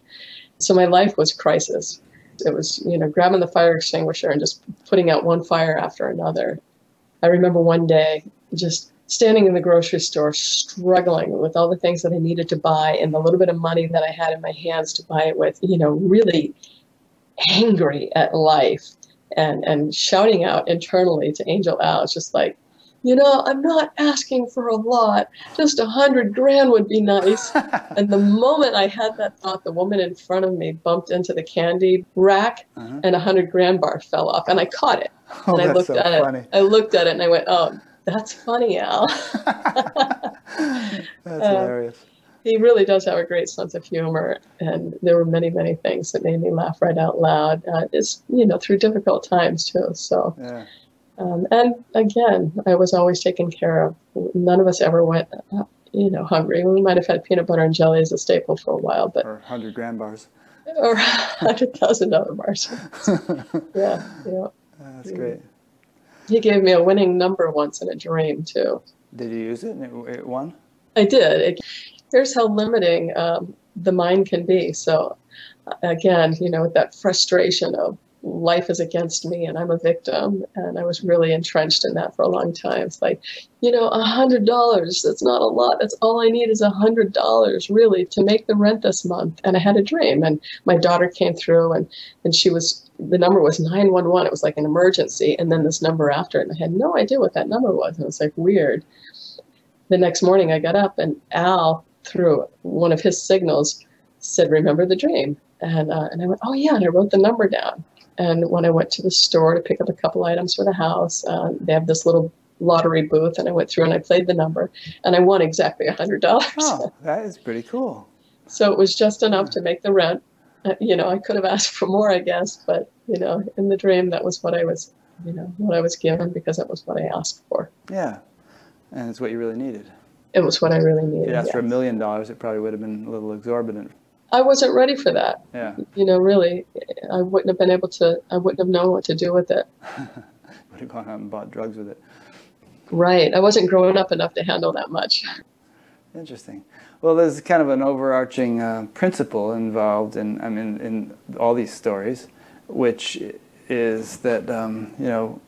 So my life was crisis. It was, you know, grabbing the fire extinguisher and just putting out one fire after another. I remember one day just standing in the grocery store struggling with all the things that I needed to buy and the little bit of money that I had in my hands to buy it with, you know, really angry at life and and shouting out internally to Angel Al, just like, you know, I'm not asking for a lot. Just a hundred grand would be nice. and the moment I had that thought, the woman in front of me bumped into the candy rack uh-huh. and a hundred grand bar fell off. And I caught it. Oh, and I looked so at funny. it. I looked at it and I went, oh, that's funny, Al. that's uh, hilarious. He really does have a great sense of humor, and there were many, many things that made me laugh right out loud. Uh, it's you know through difficult times too. So, yeah. Um, and again, I was always taken care of. None of us ever went, uh, you know, hungry. We might have had peanut butter and jelly as a staple for a while, but or hundred grand bars, or hundred thousand dollar bars. yeah, yeah. That's great. He gave me a winning number once in a dream too. Did you use it? And it won. I did. It, here's how limiting um, the mind can be. So, again, you know, with that frustration of life is against me and I'm a victim. And I was really entrenched in that for a long time. It's like, you know, a hundred dollars, that's not a lot. That's all I need is a hundred dollars really to make the rent this month. And I had a dream and my daughter came through and, and she was, the number was 911. It was like an emergency. And then this number after it. And I had no idea what that number was. And it was like weird. The next morning I got up and Al, through one of his signals, said, remember the dream. And, uh, and I went, oh yeah. And I wrote the number down. And when I went to the store to pick up a couple items for the house, uh, they have this little lottery booth, and I went through and I played the number, and I won exactly a hundred dollars. Oh, that is pretty cool. so it was just enough to make the rent. Uh, you know, I could have asked for more, I guess, but you know, in the dream, that was what I was, you know, what I was given because that was what I asked for. Yeah, and it's what you really needed. It was what I really needed. If you asked yes. for a million dollars, it probably would have been a little exorbitant. I wasn't ready for that. Yeah. You know, really, I wouldn't have been able to. I wouldn't have known what to do with it. would have gone out and bought drugs with it. Right. I wasn't growing up enough to handle that much. Interesting. Well, there's kind of an overarching uh, principle involved in, I mean, in all these stories, which is that um, you know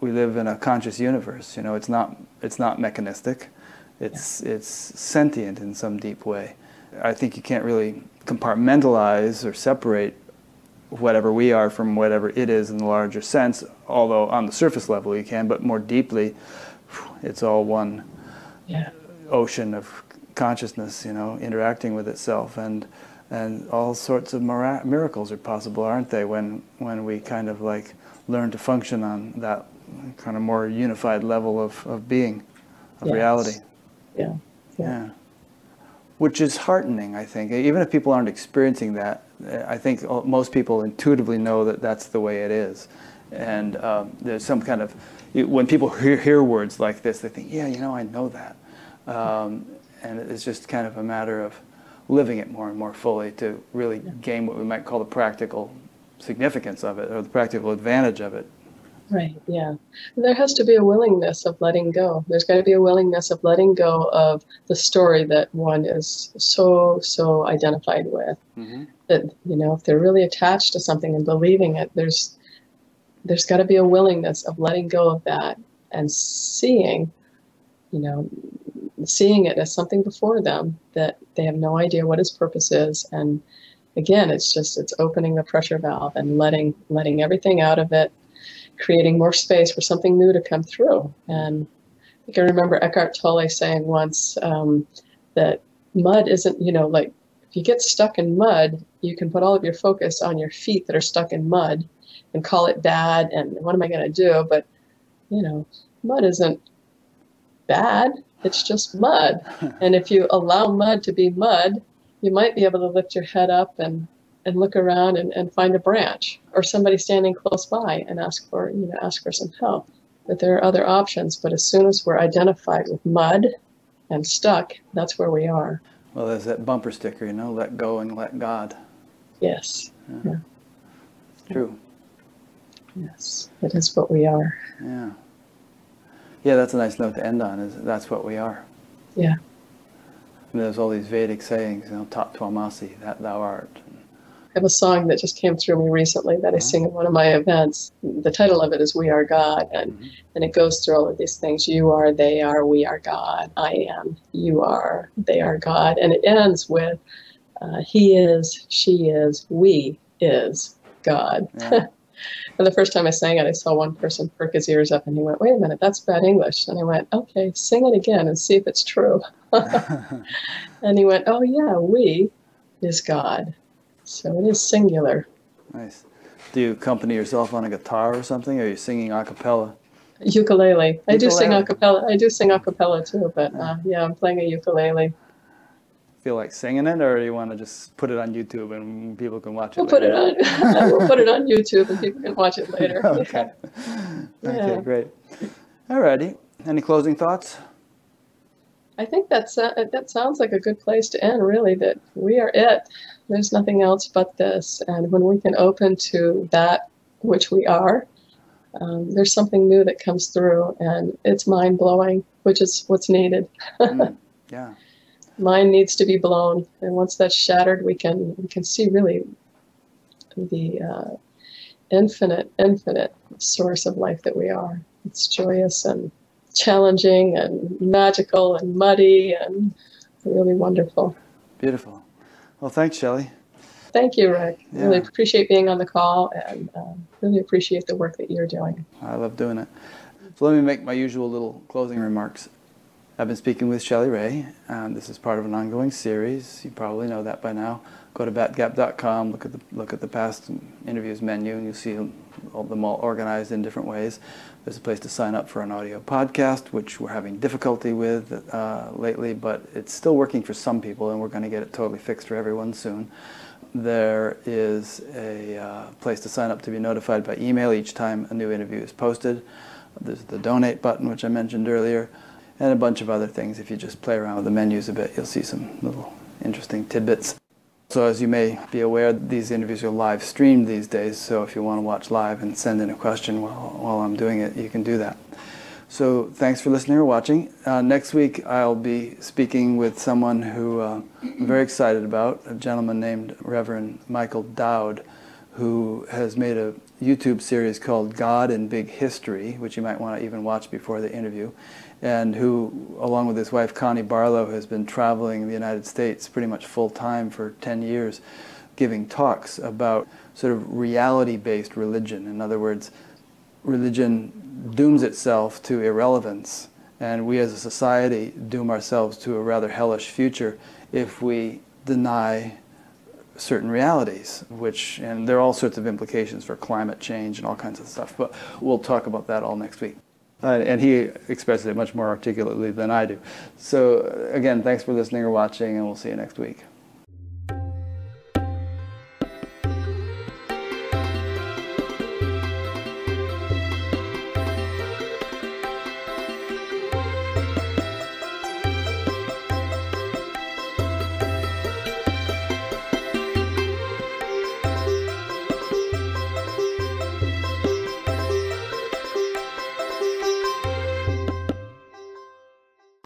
we live in a conscious universe. You know, it's not it's not mechanistic. It's yeah. it's sentient in some deep way. I think you can't really compartmentalize or separate whatever we are from whatever it is in the larger sense. Although on the surface level you can, but more deeply, it's all one yeah. ocean of consciousness. You know, interacting with itself and and all sorts of mira- miracles are possible, aren't they? When when we kind of like learn to function on that kind of more unified level of, of being, of yes. reality. Yeah. yeah. yeah. Which is heartening, I think. Even if people aren't experiencing that, I think most people intuitively know that that's the way it is. And um, there's some kind of, when people hear, hear, words like this, they think, yeah, you know, I know that. Um, and it's just kind of a matter of living it more and more fully to really gain what we might call the practical significance of it or the practical advantage of it. Right, yeah. There has to be a willingness of letting go. There's got to be a willingness of letting go of the story that one is so, so identified with. Mm-hmm. That, you know, if they're really attached to something and believing it, there's there's got to be a willingness of letting go of that and seeing, you know, seeing it as something before them that they have no idea what its purpose is and again it's just it's opening the pressure valve and letting letting everything out of it creating more space for something new to come through. And I can remember Eckhart Tolle saying once um, that mud isn't, you know, like if you get stuck in mud, you can put all of your focus on your feet that are stuck in mud and call it bad and what am I going to do? But, you know, mud isn't bad, it's just mud. and if you allow mud to be mud, you might be able to lift your head up and and look around and, and find a branch or somebody standing close by and ask for you know ask for some help. That there are other options. But as soon as we're identified with mud and stuck that's where we are. Well there's that bumper sticker you know let go and let god. Yes. Yeah. yeah. True. Yes it is what we are. Yeah. Yeah that's a nice note to end on is that's what we are. Yeah. And there's all these Vedic sayings, you know, tat tvamasi, that thou art, have a song that just came through me recently that I sing at one of my events. The title of it is We Are God, and, mm-hmm. and it goes through all of these things. You are, they are, we are God. I am, you are, they are God. And it ends with uh, He is, she is, we is God. Yeah. and the first time I sang it, I saw one person perk his ears up and he went, Wait a minute, that's bad English. And I went, Okay, sing it again and see if it's true. and he went, Oh, yeah, we is God. So it is singular. Nice. Do you accompany yourself on a guitar or something, or are you singing a cappella? Ukulele. ukulele. I do sing a cappella. I do sing a cappella too, but uh, yeah, I'm playing a ukulele. Feel like singing it, or do you want to just put it on YouTube and people can watch it? We'll later? put it on. we'll put it on YouTube and people can watch it later. okay. Yeah. Okay, great. Alrighty. Any closing thoughts? I think that's uh, that sounds like a good place to end. Really, that we are it. There's nothing else but this, and when we can open to that which we are, um, there's something new that comes through, and it's mind blowing, which is what's needed. mm, yeah. Mind needs to be blown, and once that's shattered, we can we can see really the uh, infinite, infinite source of life that we are. It's joyous and challenging and magical and muddy and really wonderful. Beautiful. Well, thanks, Shelley. Thank you, Rick. Yeah. Really appreciate being on the call and um, really appreciate the work that you're doing. I love doing it. So let me make my usual little closing remarks. I've been speaking with Shelley Ray, and this is part of an ongoing series. You probably know that by now. Go to batgap.com, look at the look at the past interviews menu, and you'll see all them all organized in different ways. There's a place to sign up for an audio podcast, which we're having difficulty with uh, lately, but it's still working for some people, and we're going to get it totally fixed for everyone soon. There is a uh, place to sign up to be notified by email each time a new interview is posted. There's the donate button, which I mentioned earlier, and a bunch of other things. If you just play around with the menus a bit, you'll see some little interesting tidbits. So as you may be aware, these interviews are live streamed these days, so if you want to watch live and send in a question while, while I'm doing it, you can do that. So thanks for listening or watching. Uh, next week I'll be speaking with someone who uh, I'm very excited about, a gentleman named Reverend Michael Dowd, who has made a YouTube series called God in Big History, which you might want to even watch before the interview, and who, along with his wife Connie Barlow, has been traveling the United States pretty much full time for 10 years, giving talks about sort of reality-based religion. In other words, religion dooms itself to irrelevance, and we as a society doom ourselves to a rather hellish future if we deny certain realities, which, and there are all sorts of implications for climate change and all kinds of stuff, but we'll talk about that all next week. Uh, and he expresses it much more articulately than I do. So, again, thanks for listening or watching, and we'll see you next week.